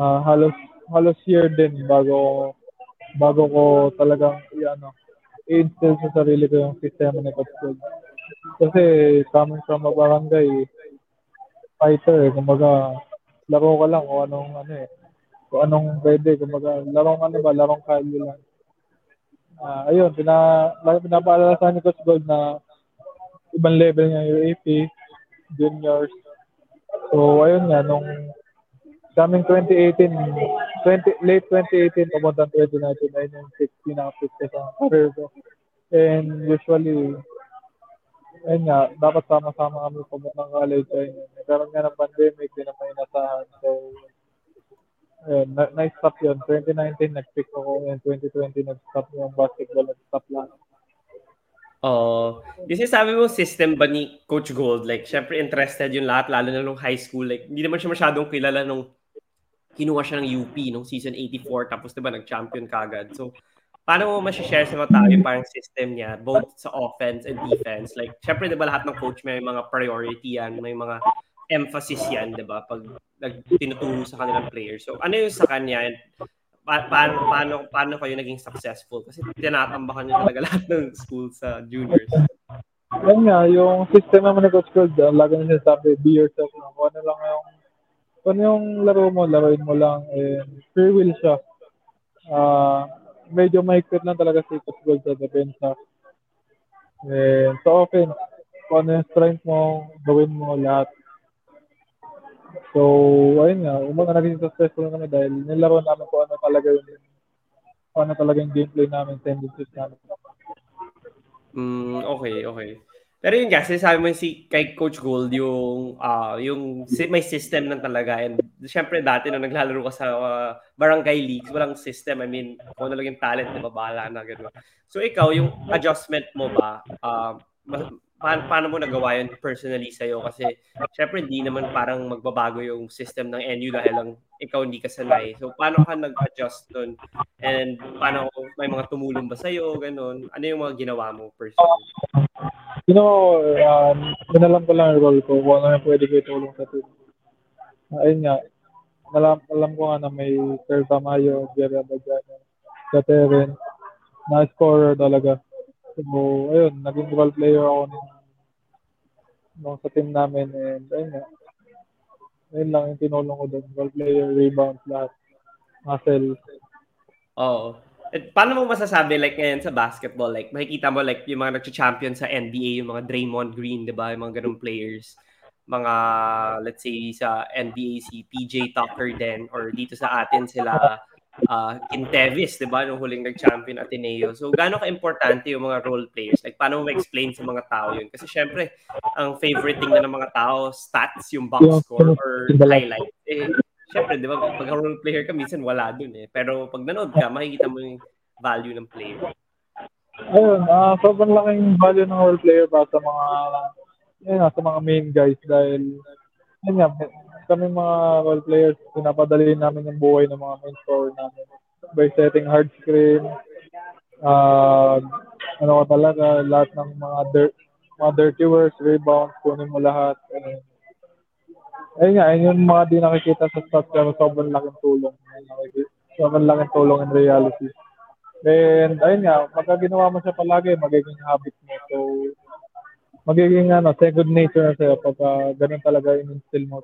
uh, halos halos year din bago bago ko talagang ano i-instill sa sarili ko yung sistema ni Coach. Kasi coming from a barangay fighter, eh, kumbaga laro ka lang kung anong ano eh, kung anong pwede, kumbaga larong ano ba, larong kalye lang. Uh, ayun, pina, pinapaalala sa ni Coach Gold na ibang level niya yung AP, juniors. So, ayun nga, nung coming 2018, 20, late 2018, pamunta 2019, ayun yung 16 na ko sa career ko. And usually, ayun nga, dapat sama-sama kami pumunta ng college. Ayun, nagkaroon nga ng pandemic, din naman inasahan. So, ayun, na- na-stop yun. 2019, nag-pick ako. And 2020, nag-stop yung basketball. Nag-stop lang. Oo. Uh, kasi sabi mo, system ba ni Coach Gold? Like, syempre interested yung lahat, lalo na nung high school. Like, hindi naman siya masyadong kilala nung kinuha siya ng UP nung season 84 tapos diba nag-champion kagad. So, paano mo ma-share sa mga tao yung parang system niya both sa offense and defense? Like, syempre diba lahat ng coach may mga priority yan, may mga emphasis yan, diba? Pag nag sa kanilang players. So, ano yung sa kanya? Pa- paano, paano, paano kayo naging successful? Kasi tinatambakan niyo talaga lahat ng school sa juniors. Yan nga, yung system naman ni Coach Gold, lagi na sinasabi, be yourself lang. Kung ano lang yung, kung ano yung laro mo, laruin mo lang. And free will siya. Uh, medyo mahigpit lang talaga si Coach Gold sa depensa. And sa offense, kung ano yung strength mo, gawin mo lahat. So, ayun nga, umaga naging successful kami dahil nilaro namin kung ano talaga yung kung ano talaga yung gameplay namin, tendencies namin. Mm, okay, okay. Pero yun kasi sabi mo si kay Coach Gold yung uh, yung may system lang talaga. And syempre dati nung naglalaro ka sa uh, barangay leagues walang system. I mean kung ano lang yung talent di ba? Bahala na gano'n. So ikaw yung adjustment mo ba uh, paano, paano mo nagawa yun personally sa'yo? Kasi syempre hindi naman parang magbabago yung system ng NU dahil lang ikaw hindi ka sanay. So paano ka nag-adjust nun? And paano may mga tumulong ba sa'yo? Ganun. Ano yung mga ginawa mo personally? You know, um, alam ko lang yung role ko. Kung ano yung pwede ko itulong sa team. Uh, ayun nga. Alam, alam ko nga na may Sir Tamayo, Jerry Abadjano, Kateren, na scorer talaga. So, ayun, naging role player ako nung, nung sa team namin. And ayun nga, ayun lang yung tinulong ko doon. Role player, rebound, lahat. Muscle. Oo. At paano mo masasabi like ngayon sa basketball, like makikita mo like yung mga nagcha-champion sa NBA, yung mga Draymond Green, 'di ba, yung mga ganung players. Mga let's say sa NBA si PJ Tucker din or dito sa atin sila uh, Quintevis, di ba, nung huling nag-champion Ateneo. So, gaano ka-importante yung mga role players? Like, paano mo ma-explain sa mga tao yun? Kasi syempre, ang favorite thing na ng mga tao, stats, yung box score or highlight. Eh, syempre, di ba, pag role player ka, minsan wala dun eh. Pero pag nanood ka, makikita mo yung value ng player. Ayun, uh, sobrang laking value ng role player para sa mga yun, sa mga main guys dahil yun nga, kami mga role players, pinapadali namin yung buhay ng mga main scorer namin by setting hard screen, uh, ano ka talaga, lahat ng mga dirt, mga dirty works, rebounds, kunin mo lahat. And, ayun nga, ayun yung mga di nakikita sa stats pero sobrang laking tulong. Sobrang laking tulong in reality. And ayun nga, pagka ginawa mo siya palagi, magiging habit mo. So, magiging ano, second nature na sa'yo pagka ganun talaga in-instill mo.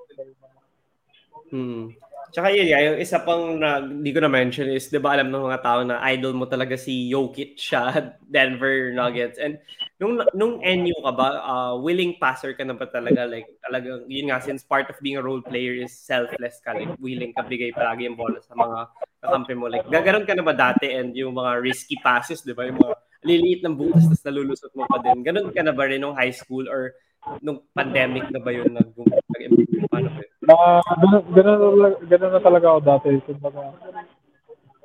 Hmm. Tsaka yun, yung isa pang na, hindi ko na-mention is, di ba alam ng mga tao na idol mo talaga si Jokic siya, Denver Nuggets. And nung, nung NU ka ba, uh, willing passer ka na ba talaga? Like, talagang, yun nga, since part of being a role player is selfless ka, like, willing ka bigay palagi yung bola sa mga kakampi mo. Like, gagaron ka na ba dati and yung mga risky passes, di ba? Yung mga liliit ng butas tapos nalulusot mo pa din. Ganon ka na ba rin nung high school or nung pandemic na ba yun nag- nag-improve? Paano ba yun? Uh, ganun, ganun, ganun na talaga ako dati. Kumbaga,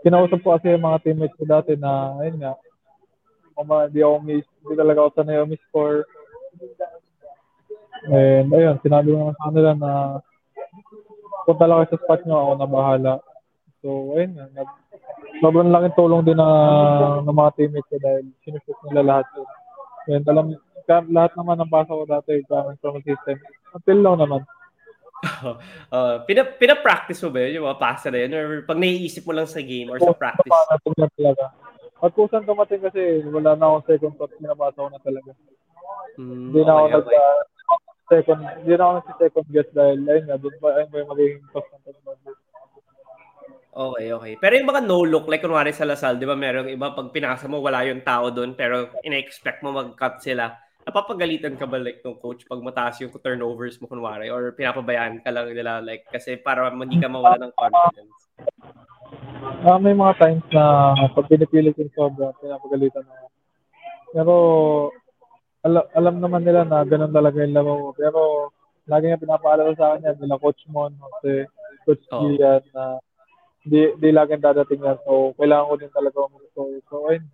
kinausap ko kasi yung mga teammates ko dati na, ayun nga, kuma, di ako miss, di talaga ako sanay ako miss-score. And ayun, sinabi ko naman sa kanila na punta lang sa spot nyo, ako na bahala. So, ayun nga, nag, sobrang laking tulong din na, ng mga teammates ko dahil sinushoot nila lahat yun. And alam, lahat naman ng basa ko dati, gamit from system. Until lang naman uh, pina, pina-practice mo ba yun, yung mga pasa na yun? Or pag naiisip mo lang sa game or sa practice? Oo, talaga. Pag kusan dumating kasi, wala na akong second thought, pinabasa ko na talaga. Mm, hindi na okay, ako okay. nag second, hindi na ako nag second guess dahil ayun nga, doon pa, ayun ba yung magiging thought ng pag Okay, okay. Pero yung mga no-look, like kunwari sa Lasal, di ba merong iba, pag pinasa mo, wala yung tao doon, pero ina-expect mo mag-cut sila napapagalitan ka ba like ng coach pag mataas yung turnovers mo kunwari or pinapabayaan ka lang nila like kasi para hindi ka mawala ng confidence? Uh, may mga times na pag pinipilit yung sobra, pinapagalitan ako. Pero al- alam naman nila na ganun talaga yung laro ko. Pero lagi nga pinapaalala sa akin yan, nila Coach Mon, kasi Coach oh. Gian, na di, di laging dadating yan. So, kailangan ko din talaga mag-score. So, ayun.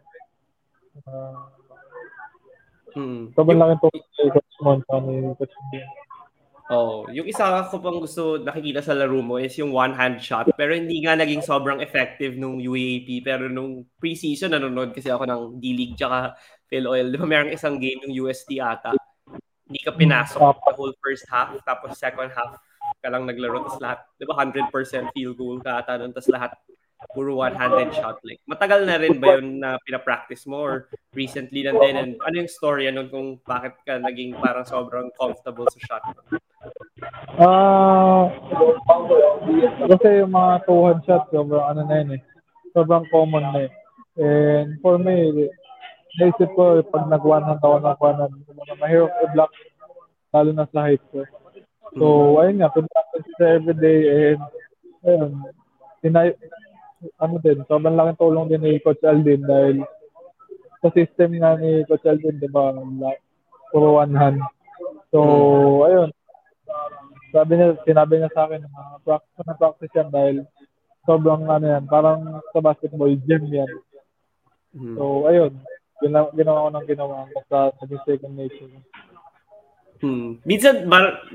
Uh, Mm. Sobrang laki po kay Coach Monta ni Coach Oh, yung isa ko pang gusto nakikita sa laro mo is yung one-hand shot pero hindi nga naging sobrang effective nung UAP pero nung preseason nanonood kasi ako ng D-League tsaka Phil Oil. Di ba merong isang game ng UST ata? Hindi ka pinasok the whole first half tapos second half ka lang naglaro tapos lahat, di ba 100% field goal ka ata nun tapos lahat puro one-handed shot. Like, matagal na rin ba yun na pinapractice mo or recently lang din? And ano yung story nun kung bakit ka naging parang sobrang comfortable sa shot? Ah, uh, kasi yung mga two-hand shot, sobrang ano na yun eh. Sobrang common na eh. And for me, naisip ko pag nag-one-hand ako ng one-hand, mahirap i-block lalo na sa high school. So, mm-hmm. ayun nga, pinapagod sa everyday and ayun, tinay, ano din, sobrang laking tulong din ni Coach Aldin dahil sa system nga ni Coach Aldin, di ba, puro one hand. So, hmm. ayun. Sabi niya, sinabi niya sa akin na practice na practice yan dahil sobrang ano yan, parang sa basketball, gym yan. Hmm. So, ayun. Ginawa, ginawa ko ng ginawa sa naging second nature. Hmm. Minsan, mar-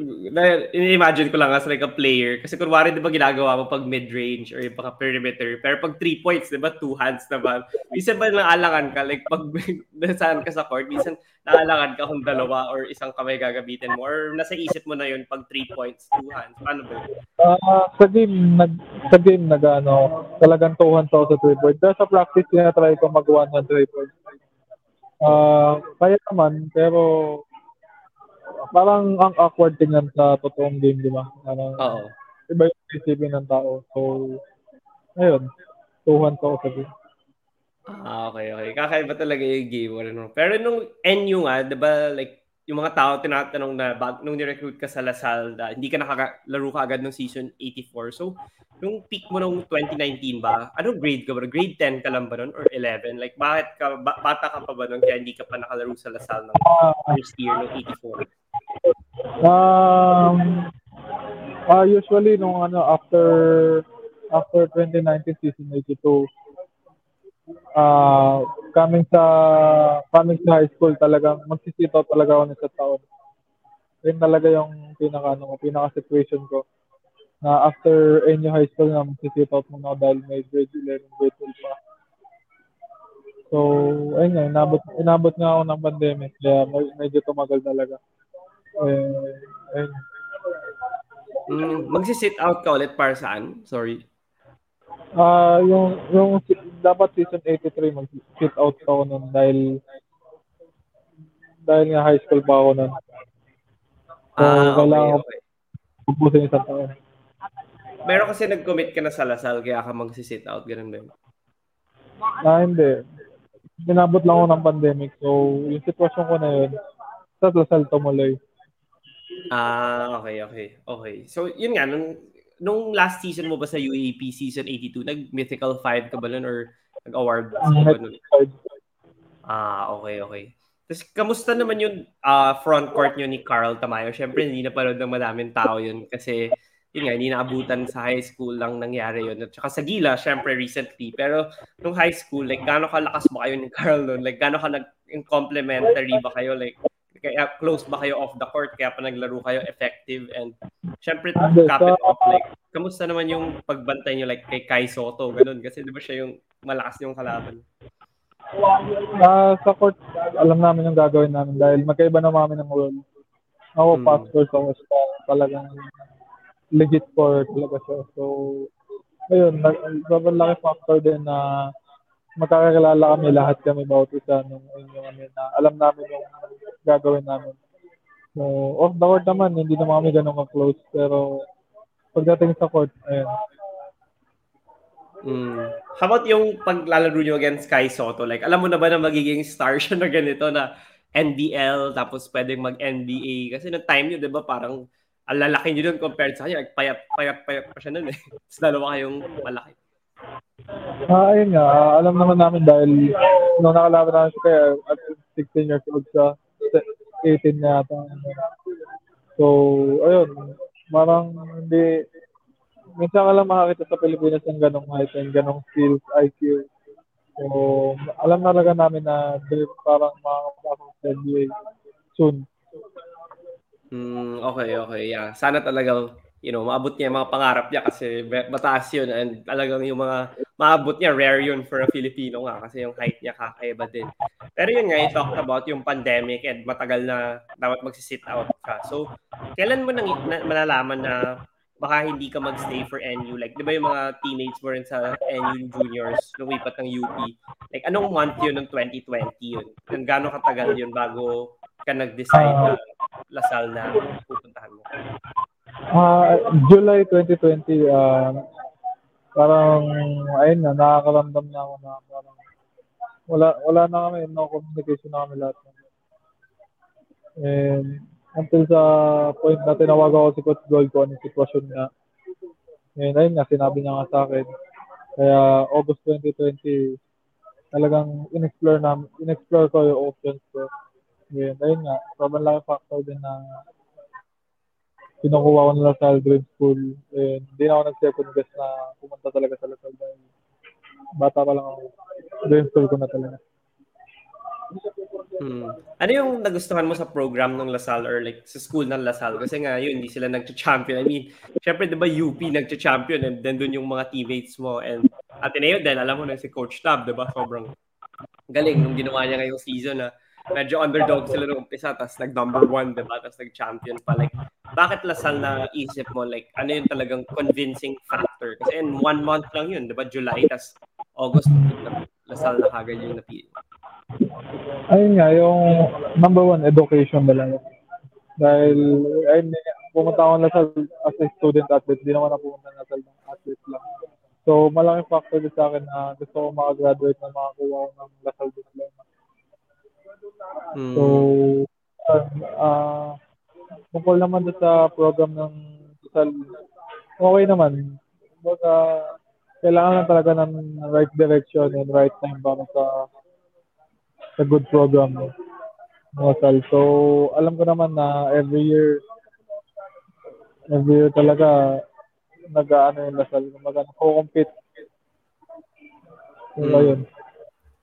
imagine ko lang as like a player. Kasi kunwari, di ba ginagawa mo pag mid-range or yung perimeter. Pero pag three points, di ba, two hands naman. Minsan ba naalangan ka? Like pag nasaan ka sa court, minsan naalangan ka kung dalawa or isang kamay gagamitin mo. Or nasa isip mo na yun pag three points, two hands. Paano ba? Uh, sa game, nag, sa game, nag, ano, talagang two hands ako sa three points. Pero sa practice, tinatry ko mag one hand three points. Uh, kaya naman, pero parang ang awkward tingnan sa totoong game, di ba? Parang, Oo. Iba yung isipin ng tao. So, ayun. Tuhan to sa game. Ah, okay, okay. Kakaiba talaga yung game. Ano. Pero nung NU nga, di ba, like, yung mga tao tinatanong na bag, nung ni-recruit ka sa Lasal, da, hindi ka nakalaro ka agad ng season 84. So, yung peak mo nung 2019 ba, anong grade ka ba? Grade 10 ka lang ba nun or 11? Like, bakit ka, ba, bata ka pa ba nun kaya hindi ka pa nakalaro sa Lasal ng first year ng 84? Um, uh, usually nung ano after after 2019 season 82 uh, coming sa coming sa high school talaga magsisitaw talaga ako ng sa taon. Yun talaga yung pinaka ano, pinaka situation ko na after NU high school na mag-sit out muna ako dahil may grade 11, grade 12 pa. So, ayun nga, inabot, inabot nga ako ng pandemic kaya medyo tumagal talaga. Eh, ayun. Mm, magsi-sit out ka ulit para saan? Sorry. Ah, uh, yung yung dapat season 83 mag-sit out ako nun dahil dahil nga high school pa ako nun. So, Ah, okay, kailangan okay. ubusin isang taon. Meron kasi nag-commit ka na sa Lasal kaya ka mag-sit out, ganun ba yun? Ah, hindi. Binabot lang ako ng pandemic. So, yung sitwasyon ko na yun, sa Lasal tumuloy. Ah, okay, okay. Okay. So, yun nga, nung, nung last season mo ba sa UAP, season 82, nag-mythical 5 ka ba nun or nag-award ka ba? Ah, okay, okay. Tapos, kamusta naman yung ah, front court nyo ni Carl Tamayo? Siyempre, hindi napanood ng madaming tao yun kasi, yun nga, hindi naabutan sa high school lang nangyari yun. At saka sa Gila, siyempre, recently. Pero, nung high school, like, gaano kalakas ba kayo ni Carl nun? Like, gaano ka nag complementary ba kayo? Like, kaya close ba kayo off the court? Kaya pa naglaro kayo effective? And, syempre, cap it sa- off, like, kamusta naman yung pagbantay nyo like kay Kai Soto? Ganun. Kasi di ba siya yung malakas yung kalaban? Ah, sa court, alam namin yung gagawin namin dahil magkaiba na namin ng role. Ako, Hmm. fast first ako sa talagang legit scorer talaga siya. So, ayun, sobrang laki factor din na magkakakilala kami lahat kami bawat isa nung yun yung ano na alam namin yung gagawin namin. So, off the court naman, hindi naman kami ganun ka-close. Pero, pagdating sa court, ayun. Mm. How about yung paglalaro nyo against Kai Soto? Like, alam mo na ba na magiging star siya na ganito na NBL tapos pwedeng mag-NBA? Kasi nung time nyo, di ba, parang ang lalaki nyo dun compared sa kanya. Like, payat, payat, payat pa siya nun eh. Tapos dalawa kayong malaki. Ah, ayun nga, ah, alam naman namin dahil nung nakalaban namin siya at 16 years old siya, 18 na yata. So, ayun, parang hindi, minsan ka lang makakita sa Pilipinas ng ganong height and ganong skills, IQ. So, alam na talaga namin na parang makakapasok sa NBA soon. Mm, okay, okay. Yeah. Sana talaga, you know, maabot niya yung mga pangarap niya kasi mataas yun and talagang yung mga maabot niya, rare yun for a Filipino nga kasi yung height niya kakaiba din. Pero yun nga, you talked about yung pandemic and matagal na dapat magsisit out ka. So, kailan mo nang, na, malalaman na baka hindi ka magstay for NU? Like, di ba yung mga teammates mo rin sa NU juniors lumipat ng UP? Like, anong month yun ng 2020 yun? Kung gaano katagal yun bago ka nag-decide na Lasal na pupuntahan mo? Ah, July 2020, ah, parang, ayun na, nakakaramdam na ako na parang, wala, wala na kami, no communication na kami lahat. And, until sa point na tinawag ako si Coach Gold ko anong sitwasyon niya. And ayun nga, sinabi niya nga sa akin. Kaya August 2020, talagang in-explore, na, in-explore ko yung options ko. And ayun nga, sobrang laki factor din na kinukuha ko na Lasal Grade School. And hindi na ako nag-second guess na pumunta talaga sa Lasal dahil bata pa lang ako. Grade school ko na talaga. Hmm. Ano yung nagustuhan mo sa program ng Lasal or like sa school ng Lasal? Kasi nga yun, hindi sila nag-champion. I mean, syempre 'di ba UP nag-champion and then doon yung mga teammates mo and Ateneo din, alam mo na si Coach Tab, 'di ba? Sobrang galing nung ginawa niya ngayong season na medyo underdog sila nung umpisa tapos nag number one, 'di ba? Tapos nag-champion pa. Like, bakit Lasal na isip mo? Like, ano yung talagang convincing factor? Kasi in one month lang yun, 'di ba? July, tapos August, Lasal na kagad yung napili. Ayun nga, yung number one, education talaga. Dahil, ayun, pumunta ako na Lasal as a student athlete. Hindi naman ako pumunta na Lasal ng athlete lang. So, malaking factor din sa akin na gusto ko makagraduate na makakuha ng Lasal diploma. Hmm. So, ah tungkol naman doon sa program ng Lasal, okay naman. Baga, kailangan lang talaga ng right direction and right time para sa sa good program ng. So, alam ko naman na every year, every year talaga, nag-ano yung Lasal. Kumbaga, nako-compete. So, Hmm. ayun.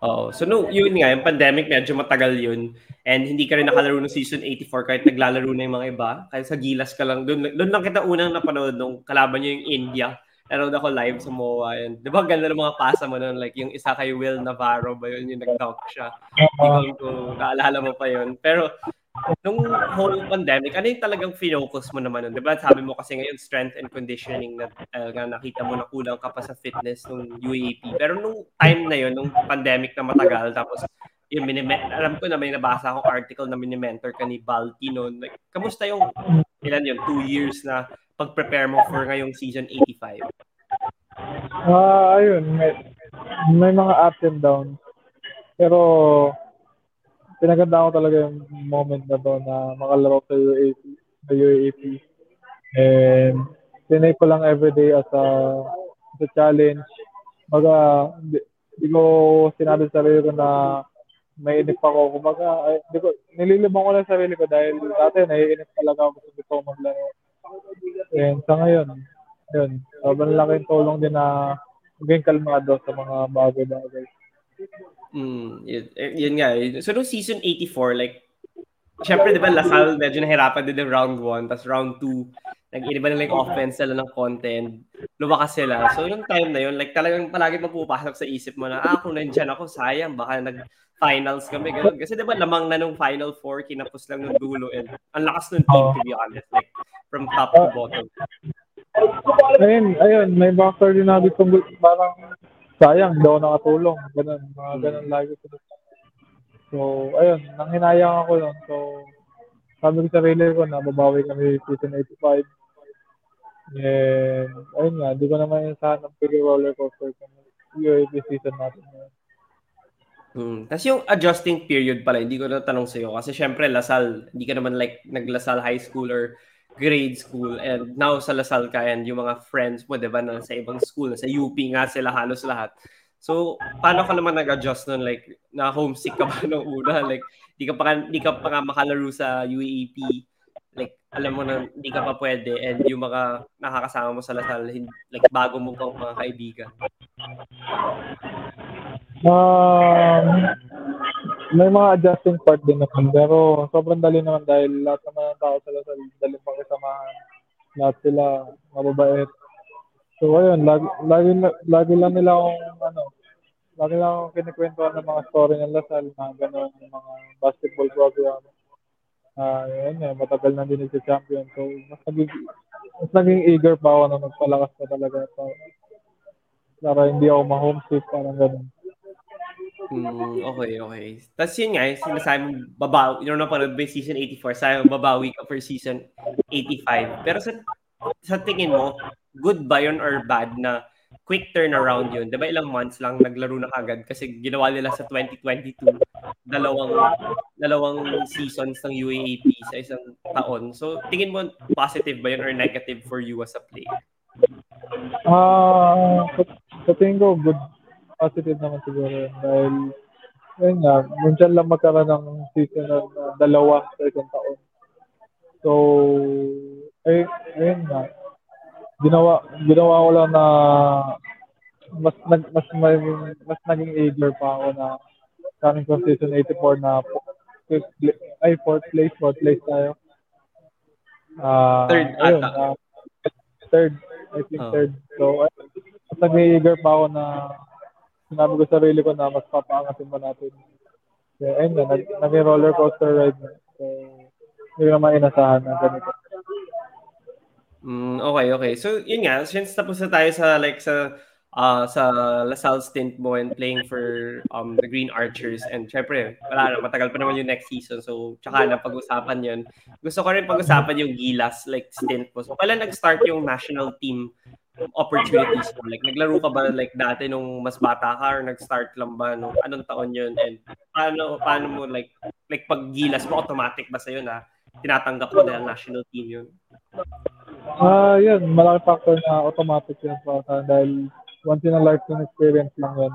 Oo. So, no, yun nga, yung pandemic, medyo matagal yun. And hindi ka rin nakalaro ng season 84 kahit naglalaro na yung mga iba. Kahit sa Gilas ka lang. Doon, doon lang kita unang napanood nung kalaban niyo yung India. Nanood ako live sa MOA. And, di ba, ganda ng mga pasa mo nun? Like, yung isa kay Will Navarro ba yun? Yung nag-dunk siya. Hindi ko naalala mo pa yun. Pero, nung whole pandemic, ano yung talagang finocus mo naman nun? Di ba sabi mo kasi ngayon, strength and conditioning na uh, nakita mo na kulang ka pa sa fitness nung UAP. Pero nung time na yun, nung pandemic na matagal, tapos yung minime- alam ko na may nabasa akong article na mini-mentor ka ni Balti noon. Like, kamusta yung, ilan yun, two years na pag-prepare mo for ngayong season 85? Ah, uh, ayun, may, may mga ups and downs. Pero pinaganda ko talaga yung moment na to na makalaro sa UAP, sa UAP. And tinake ko lang everyday as a, as a challenge. Baga, hindi, hindi ko sinabi sa sarili ko na may inip ako. Kumbaga, ay, hindi ko, nililibang ko lang sarili ko dahil dati naiinip talaga ako gusto ko maglaro. And sa ngayon, yun, sobrang laking tulong din na maging kalmado sa mga bagay-bagay. Mm, yun, eh, yun nga. So, no season 84, like, syempre, di ba, Lasal medyo nahirapan din round 1, tapos round 2, nag-iba na like offense sila ng content, lumakas sila. So, yung time na yun, like, talagang palagi magpupasok sa isip mo na, ah, kung nandyan ako, sayang, baka nag-finals kami, ganun. Kasi di ba, lamang na nung Final Four, kinapos lang ng dulo, and ang lakas ng team, to be honest, like, from top to bottom. Ayun, ayun, may factor din natin kung parang sayang, daw nakatulong. Ganun, mga hmm. ganun lagi ko. So, ayun, nanghinayang ako yun. So, sabi ko sa sarili ko na babawi kami season 85. And, ayun nga, di ko naman inasahan ng big roller coaster kung UAP season natin ngayon. Hmm. Tapos yung adjusting period pala, hindi ko na tanong sa'yo. Kasi syempre, Lasal, hindi ka naman like nag-Lasal high school or grade school and now sa Lasal ka and yung mga friends mo, di ba, na sa ibang school, sa UP nga sila halos lahat. So, paano ka naman nag-adjust nun? Like, na homesick ka ba nung una? Like, di ka pa, di ka pa nga makalaro sa UAP. Like, alam mo na hindi ka pa pwede and yung mga nakakasama mo sa Lasal, like, bago mo pang mga kaibigan. Um, may mga adjusting part din naman. Pero sobrang dali naman dahil lahat naman ng tao sa Lasal, dali pang kasamahan. Lahat sila mababait. So ayun, lagi, lagi, lagi lang nila akong ano, lagi lang akong kinikwentuhan ng mga story ng Lasal na gano'n, ng mga basketball program. Ah, uh, yun eh, matagal na din si champion. So, mas naging, mas naging eager pa ako na magpalakas pa talaga. Para, para hindi ako ma-homesick, parang gano'n. Mm, okay, okay. Tapos yun nga, sinasabi mo, babawi, yun na parang by season 84, sabi mo, babawi ka for season 85. Pero sa, sa tingin mo, good ba yun or bad na quick turnaround yun? Di ba ilang months lang naglaro na agad kasi ginawa nila sa 2022 dalawang dalawang seasons ng UAAP sa isang taon. So, tingin mo positive ba yun or negative for you as a player? Ah, uh, sa tingin ko good positive naman siguro yun. Dahil, yun nga, minsan lang magkaroon ng season ng uh, dalawa sa isang taon. So, ay, ayun nga. Ginawa, ginawa ko lang na mas nag mas may, mas naging eager pa ako na coming from season 84 na fifth, ay fourth place, fourth place tayo. Uh, third ayun, ata. Uh, third, I think oh. third. So, mas naging eager pa ako na sinabi ko sa sarili ko na mas papaangatin pa natin. Kaya ayun na, nag, naging roller coaster ride na. So, hindi ko naman inasahan na ganito. Mm, okay, okay. So, yun nga, since tapos na tayo sa like sa uh, sa LaSalle stint mo and playing for um, the Green Archers and syempre, wala na, matagal pa naman yung next season. So, tsaka na pag-usapan yun. Gusto ko rin pag-usapan yung Gilas like stint mo. So, kailan nag-start yung national team opportunities mo? Like, naglaro ka ba like dati nung mas bata ka or nag-start lang ba? No? Anong taon yun? And paano, paano mo like, like pag gilas mo, automatic ba sa'yo na tinatanggap mo dahil national team yun? Ah, uh, yun. Malaki factor na automatic yun para sa dahil once in a lifetime experience lang yun.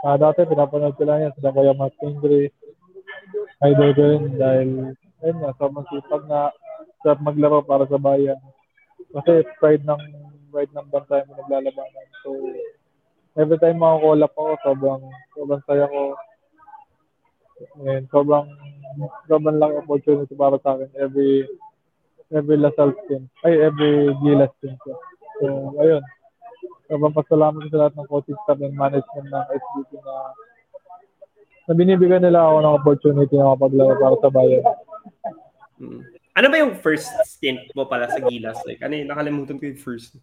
Uh, dati pinapanood ko lang yan sa Kuya Matt Ingrid. Idol ko yun dahil ayun nga, sobrang sipag na sarap maglaro para sa bayan. Kasi pride ng ride ng bansa mo naglalabanan. So, every time makakoll up ako, sobrang, sobrang saya ko. And sobrang, sobrang lang opportunity para sa akin every, every Lasal spin. Ay, every Gilas spin ko. So, ayun. Sobrang pasalamat sa lahat ng coaching staff and management ng SBT na na binibigyan nila ako ng opportunity na mapaglaro para sa bayan. Mm. Ano ba yung first stint mo pala sa Gilas? Like, ano yung nakalimutan ko yung first?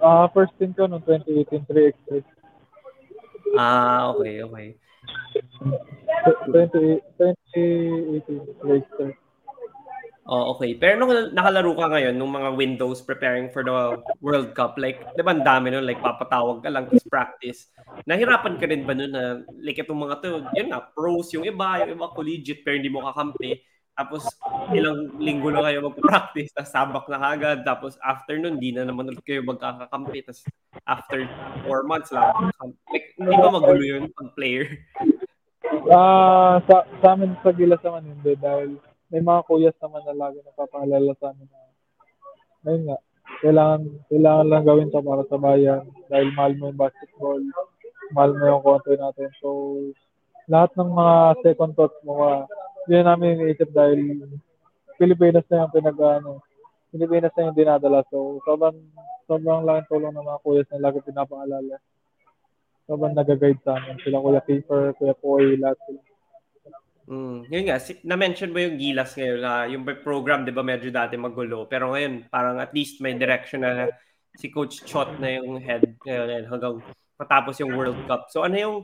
Ah, uh, first stint ko noong 2018, 3 Ah, okay, okay. 20, 2018, 3 Oh, okay. Pero nung nakalaro ka ngayon, nung mga windows preparing for the World Cup, like, di ba ang dami nun, like, papatawag ka lang, tapos practice. Nahirapan ka rin ba nun na, like, itong mga to, yun nga, pros yung iba, yung iba collegiate, pero hindi mo kakampi. Tapos, ilang linggo na kayo mag-practice, tapos sabak na kagad. Tapos, after nun, di na naman ulit kayo magkakakampi. Tapos, after four months lang, like, hindi ba magulo yun pag player? Ah, uh, sa, sa amin sa Gilas naman hindi dahil may mga kuyas naman na lagi nagpapaalala sa amin na ayun nga, kailangan, kailangan lang gawin to para sa bayan dahil mahal mo yung basketball, mahal mo yung country natin. So, lahat ng mga second thoughts mo, uh, yun namin iniisip dahil Pilipinas na yung pinag ano, Pilipinas na yung dinadala. So, sobrang, sobrang laking tulong ng mga kuyas na lagi pinapaalala. Sobrang nag-guide sa amin. Sila Kuya Kiefer, Kuya Poy, lahat sila. Mm, yun nga, si, na-mention mo yung Gilas ngayon na yung program, di ba, medyo dati magulo. Pero ngayon, parang at least may direction na si Coach Chot na yung head ngayon hanggang matapos yung World Cup. So ano yung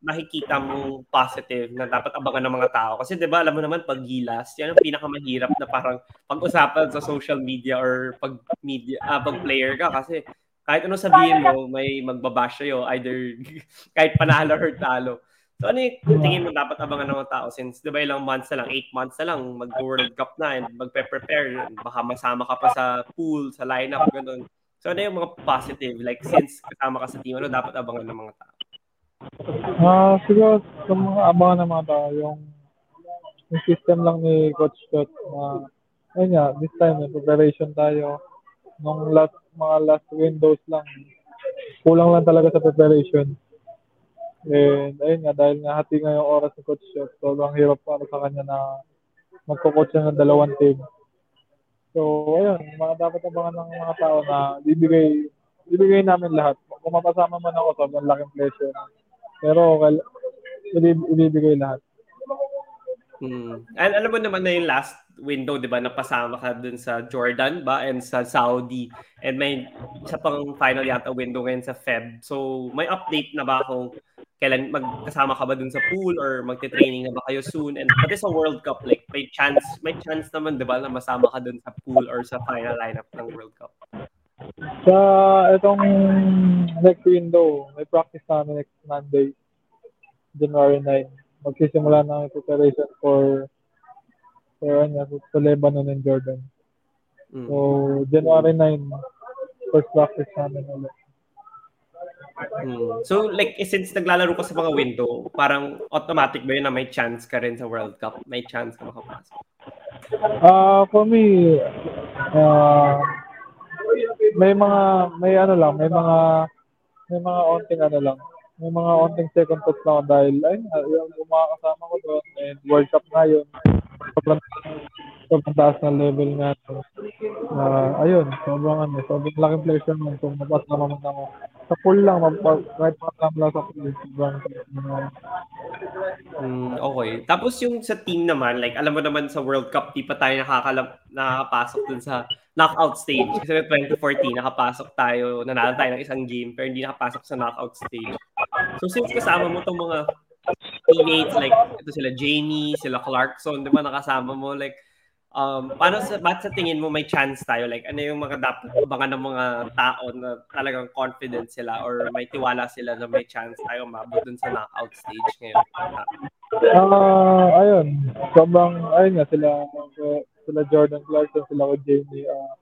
makikita mong positive na dapat abangan ng mga tao? Kasi di ba, alam mo naman, pag Gilas, yan ang pinakamahirap na parang pag-usapan sa social media or pag, media, uh, pag player ka. Kasi kahit ano sabihin mo, may magbabash sa'yo, either kahit panalo or talo. So ano yung tingin mo dapat abangan ng mga tao since di ba ilang months na lang, 8 months na lang, mag-World Cup na and magpe-prepare, baka masama ka pa sa pool, sa lineup, ganun. So ano yung mga positive, like since kasama ka sa team, ano dapat abangan ng mga tao? Ah, siguro sa abangan ng mga yung, yung system lang ni Coach Scott na ayun nga, this time may preparation tayo. Nung last, mga last windows lang, kulang lang talaga sa preparation And ayun nga, dahil nga hati nga yung oras ni Coach Chef, sobrang hirap para sa kanya na magko-coach ng dalawang team. So, ayun, mga dapat abangan ng mga tao na bibigay, bibigay namin lahat. Kung mapasama man ako, sobrang laking pleasure. Pero, well, ibibigay lahat. Hmm. And alam mo naman na yung last window, di ba, napasama ka dun sa Jordan ba and sa Saudi. And may isa pang final yata window ngayon sa Feb. So, may update na ba kung kailan magkasama ka ba dun sa pool or magte-training na ba kayo soon? And pati sa World Cup, like, may chance, may chance naman, di ba, na masama ka dun sa pool or sa final lineup ng World Cup? Sa itong next window, may practice namin next Monday, January 9. Magsisimula na ang preparation for for ano, sa Lebanon and Jordan. Mm. So, January 9, first practice namin ulit. Hmm. So like eh, since naglalaro ka sa mga window, parang automatic ba yun na may chance ka rin sa World Cup? May chance ka makapasok? Uh, for me, uh, may mga, may ano lang, may mga, may mga onting ano lang, may mga onting second thoughts lang dahil, ay, yung mga kasama ko doon, and World Cup na yun, sobrang, sobrang taas na level nga. Uh, ayun, sobrang ano, sobrang laking pleasure mo kung mapasama mo na ako sa pool lang, mag- kahit lang lang sa pool. Sobrang mm, okay. Tapos yung sa team naman, like alam mo naman sa World Cup, di pa tayo nakakalam, nakakapasok dun sa knockout stage. Kasi 2014, nakapasok tayo, nanalo tayo ng isang game, pero hindi nakapasok sa knockout stage. So since kasama mo tong mga teammates, like ito sila Jamie, sila Clarkson, di ba nakasama mo, like um, paano sa, ba't sa tingin mo may chance tayo? Like, ano yung mga dapat abangan ng mga tao na talagang confident sila or may tiwala sila na may chance tayo mabot dun sa knockout stage ngayon? Ah, uh, ayun. Sobrang, ayun nga, sila, sila Jordan Clarkson, sila ko Jamie. Uh,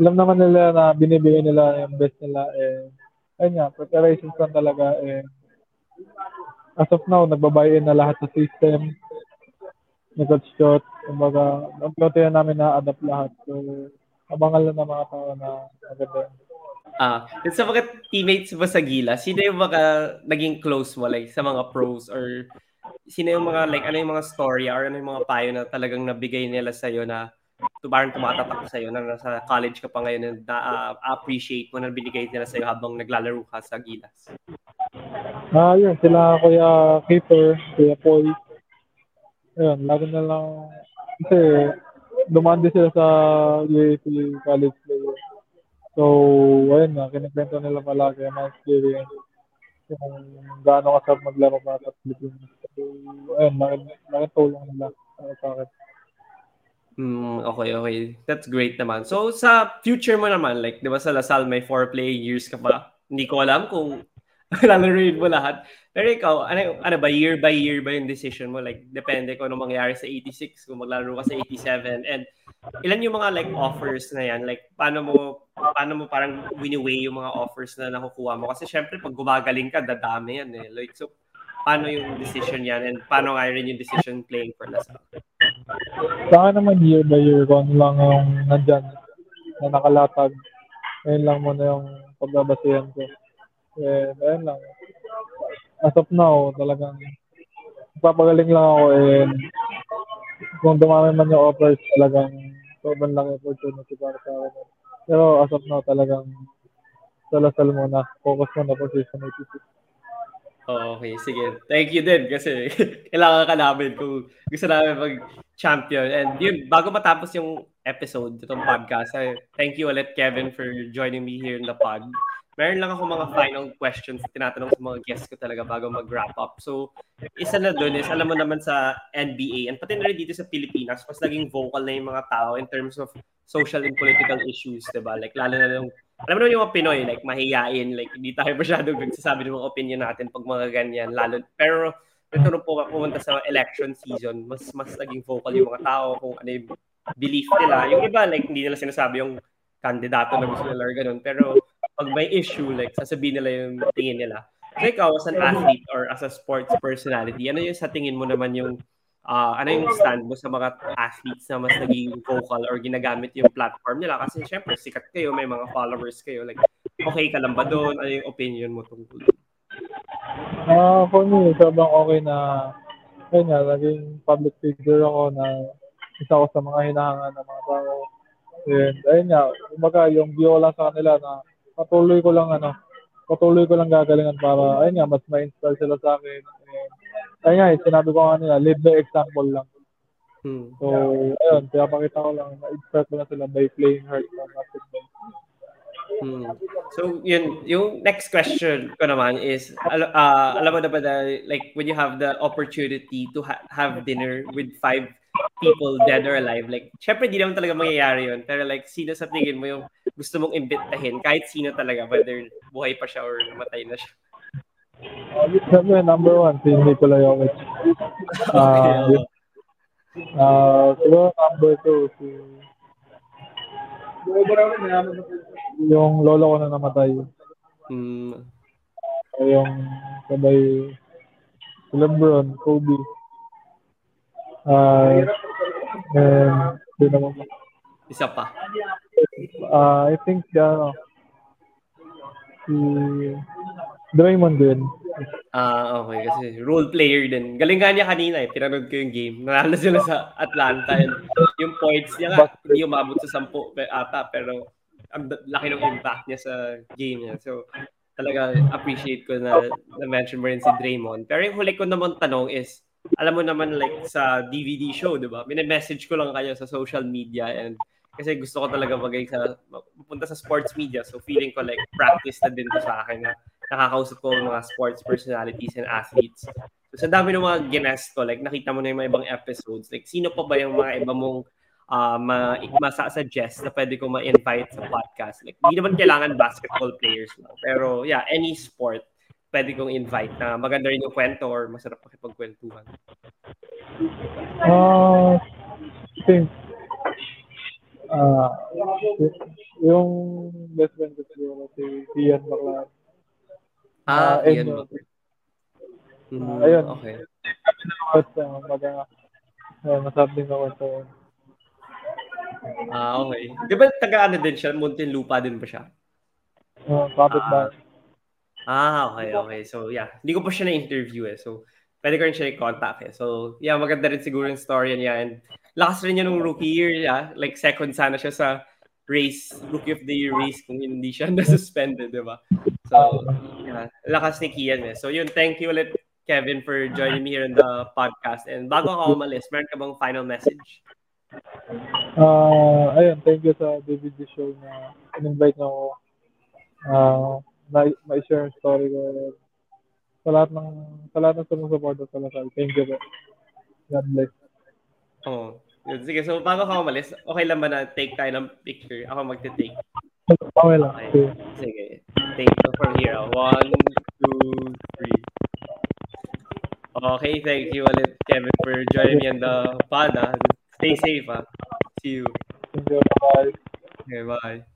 alam naman nila na binibigay nila yung best nila. Eh, ayun nga, preparations lang talaga. Eh, as of now, nagbabayin na lahat sa system ni Coach Chot. Kumbaga, unti na namin na-adapt lahat. So, abangan lang ng mga tao na maganda. Ah, uh, sa mga teammates mo sa Gila, sino yung mga naging close mo like sa mga pros or sino yung mga like ano yung mga story or ano yung mga payo na talagang nabigay nila sa iyo na parang tumatatak sa iyo na nasa college ka pa ngayon na uh, appreciate mo na binigay nila sa iyo habang naglalaro ka sa Gilas? Ah, uh, yun sila Kuya Keeper, Kuya Paul, ayun, lagi na lang, Kasi dumaan din sila sa UAP college player. So, ayun nga, kinikwento nila palagi ang experience kung gaano kasarap maglaro para sa Pilipinas. So, ayun, laking tulong nila uh, sa akin. Mm, okay, okay. That's great naman. So, sa future mo naman, like, di ba sa Lasal may four playing years ka pa? Hindi ko alam kung lalaroin mo lahat. Pero ikaw, ano, ano ba, year by year ba yung decision mo? Like, depende kung ano mangyari sa 86, kung maglalaro ka sa 87. And ilan yung mga like offers na yan? Like, paano mo, paano mo parang wini-weigh yung mga offers na nakukuha mo? Kasi syempre, pag gumagaling ka, dadami yan eh. Like, so, paano yung decision yan? And paano nga rin yung decision playing for Lasal? Sa akin naman year by year, kung ano lang yung nandyan na nakalatag, ayun lang muna yung pagbabasihan ko. Eh, ayun lang. As of now, talagang papagaling lang ako and kung dumami man yung offers, talagang sobrang lang opportunity para sa akin. Pero as of now, talagang salasal muna. Focus muna po season 86. Oh, okay, sige. Thank you din kasi kailangan ka namin kung gusto namin mag-champion. And yun, bago matapos yung episode, itong podcast, thank you ulit, Kevin, for joining me here in the pod meron lang ako mga final questions na tinatanong sa mga guests ko talaga bago mag-wrap up. So, isa na doon is, alam mo naman sa NBA, and pati na rin dito sa Pilipinas, mas naging vocal na yung mga tao in terms of social and political issues, di ba? Like, lalo na yung, alam mo yung mga Pinoy, like, mahihain, like, hindi tayo masyadong nagsasabi ng mga opinion natin pag mga ganyan, lalo, pero, ito nung pumunta sa election season, mas mas naging vocal yung mga tao kung ano yung belief nila. Yung iba, like, hindi nila sinasabi yung kandidato na gusto nila or ganun. Pero pag may issue, like, sasabihin nila yung tingin nila. So ikaw, as an athlete or as a sports personality, ano yung sa tingin mo naman yung uh, ano yung stand mo sa mga athletes na mas naging vocal or ginagamit yung platform nila? Kasi syempre, sikat kayo, may mga followers kayo. Like, okay ka lang ba doon? Ano yung opinion mo tungkol doon? Uh, for me, sobrang okay na ayun nga, naging public figure ako na isa ko sa mga hinahangan ng mga tao And ayun nga, kumbaga yung view lang sa kanila na patuloy ko lang ano, patuloy ko lang gagalingan para ayun nga, mas ma-inspire sila sa akin. Ayun nga, sinabi ko nga nila, live by example lang. Hmm. So, ayun, kaya pakita ko lang, ma-inspire ko na sila by playing hard sa basketball. Hmm. So, yun, yung next question ko naman is, uh, alam mo na ba na, like, when you have the opportunity to ha- have dinner with five people dead or alive, like, syempre di naman talaga mangyayari yun. Pero like, sino sa tingin mo yung gusto mong imbitahin, kahit sino talaga, whether buhay pa siya or namatay na siya. Uh, Siyempre, number one, si Nikola Jokic. Uh, okay, uh, siguro number two, si yung lolo ko na namatay. Hmm. Yung sabay si Lebron, Kobe. Uh, and, naman. Isa pa. Uh, I think, ano, si Draymond din. Ah, okay. Kasi role player din. Galing nga niya kanina eh. Pinanood ko yung game. Nanalo sila sa Atlanta. And yung points niya nga, hindi umabot sa 10 ata. Pero ang laki ng impact niya sa game niya. So, talaga appreciate ko na na-mention mo rin si Draymond. Pero yung huli ko naman tanong is, alam mo naman like sa DVD show, di ba? Mine-message ko lang kayo sa social media and kasi gusto ko talaga magay sa pupunta sa sports media. So feeling ko like practice na din to sa akin na nakakausap ko mga sports personalities and athletes. So sa dami ng mga guests ko, like nakita mo na yung mga ibang episodes, like sino pa ba yung mga iba mong uh, ma masasuggest na pwede ko ma-invite sa podcast? Like hindi naman kailangan basketball players lang. Pero yeah, any sport pwede kong invite na maganda rin yung kwento or masarap makipagkwentuhan? Uh, I think uh, yung best friend ko siguro si Ian Baclaran. Ah, uh, Baclaran. Mm, uh, ayun. Okay. At uh, mag uh, masarap din ako ito. Ah, okay. Di ba taga ano din siya? Muntinlupa din ba siya? Uh, kapit ba? Uh, Ah, okay, okay. So, yeah. Hindi ko pa siya na-interview eh. So, pwede ko rin siya i-contact eh. So, yeah, maganda rin siguro yung story niya. And lakas rin niya nung rookie year. Yeah? Like, second sana siya sa race, rookie of the year race kung hindi siya na-suspended, di ba? So, yeah, lakas ni Kian eh. So, yun, thank you ulit, Kevin, for joining me here in the podcast. And bago ako umalis, meron ka bang final message? Ah, ayun, thank you sa DVD show na in-invite niyo ako. Ah, na ma-share ang story ko. Sa lahat ng sa lahat ng sumusuporta sa Lasal. Thank you po. God bless. Oh. Yun, sige, so bago ka umalis, okay lang ba na take tayo ng picture? Ako magte-take. Okay lang. Okay. Sige. Take from here. ah. One, two, three. Okay, thank you ulit, Kevin, for joining me on the pod. ah. Stay safe, ah. See you. You. Bye. Okay, bye.